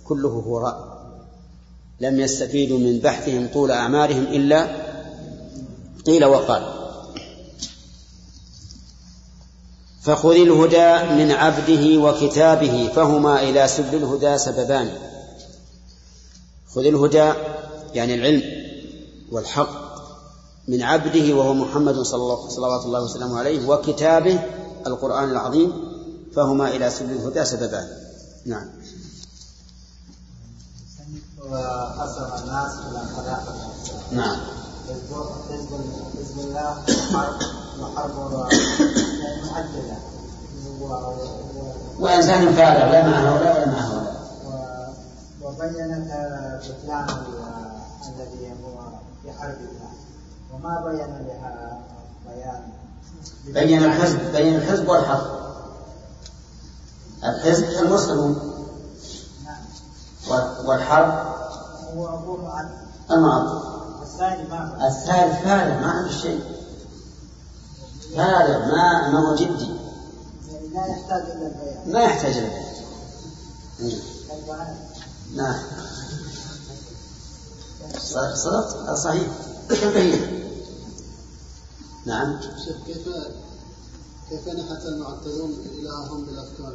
S2: كله هراء لم يستفيدوا من بحثهم طول أعمارهم إلا قيل وقال. فخذ الهدى من عبده وكتابه فهما إلى سبل الهدى سببان. خذ الهدى يعني العلم والحق من عبده وهو محمد صلوات الله وسلامه عليه وكتابه القرآن العظيم فهما إلى سبل الهدى سببان. نعم.
S4: وقسم الناس إلى ثلاثة
S2: نعم.
S4: حزب الله وحرب معدلة
S2: وإنسان فارغ لا مع هؤلاء ولا مع هؤلاء
S4: وبين بطلان الذي هو في حرب الله؟ وما بين لها بيان؟
S2: بين الحزب بين الحزب والحرب. الحزب المسلمون. وال- والحرب.
S4: هو ما
S2: الثالث فارغ ما عنده شيء. فارغ ما ما هو جدي.
S4: يعني لا يحتاج إلى البيان.
S2: ما يحتاج. مم.
S4: البيان.
S2: نعم. صدقت صحيح. نعم.
S11: كيف كيف نحت المعتزلون إلههم بالأفكار؟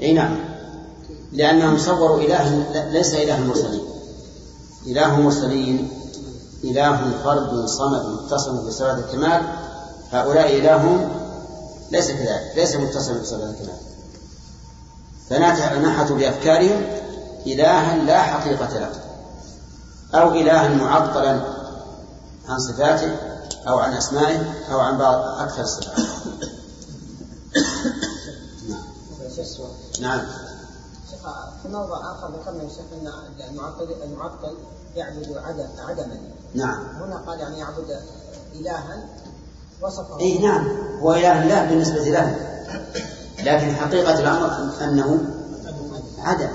S2: إي نعم. لأنهم صوروا إله ليس إله المرسلين. إله المرسلين إله فرد صمد متصل بصفات الكمال. هؤلاء إلههم ليس كذلك ليس متصلا بصفات الكمال. فنحتوا بأفكارهم إلها لا حقيقة له أو إلها معطلا عن صفاته أو عن أسمائه أو عن بعض أكثر الصفات نعم.
S7: في موضع آخر ذكرنا يا شيخ؟ إن المعطل المعطل يعبد عدم عدما.
S2: نعم.
S7: هنا قال يعني يعبد إلها وصفه
S2: إي نعم. هو إله الله بالنسبة له. لكن حقيقة الأمر أنه عدم.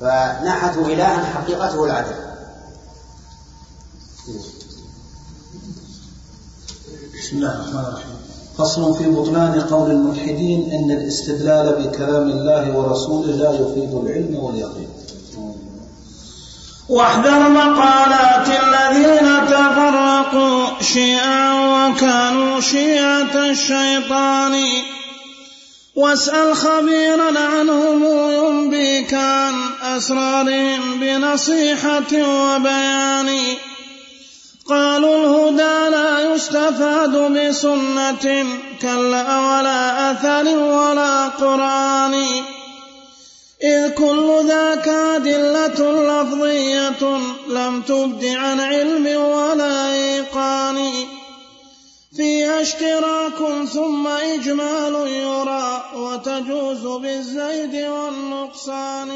S2: فنحته الها حقيقته العدم
S3: بسم الله الرحمن الرحيم. فصل في بطلان قول الملحدين إن الاستدلال بكلام الله ورسوله لا يفيد العلم واليقين.
S1: واحذر مقالات الذين تفرقوا شيعا وكانوا شيعة الشيطان. واسأل خبيرا عنهم ينبيك عن أسرارهم بنصيحة وبيان. قالوا الهدى لا يستفاد بسنة كلا ولا أثر ولا قرآن. إذ كل ذاك أدلة لفظية لم تبد عن علم ولا إيقان. فيها اشتراك ثم إجمال يرى وتجوز بالزيد والنقصان.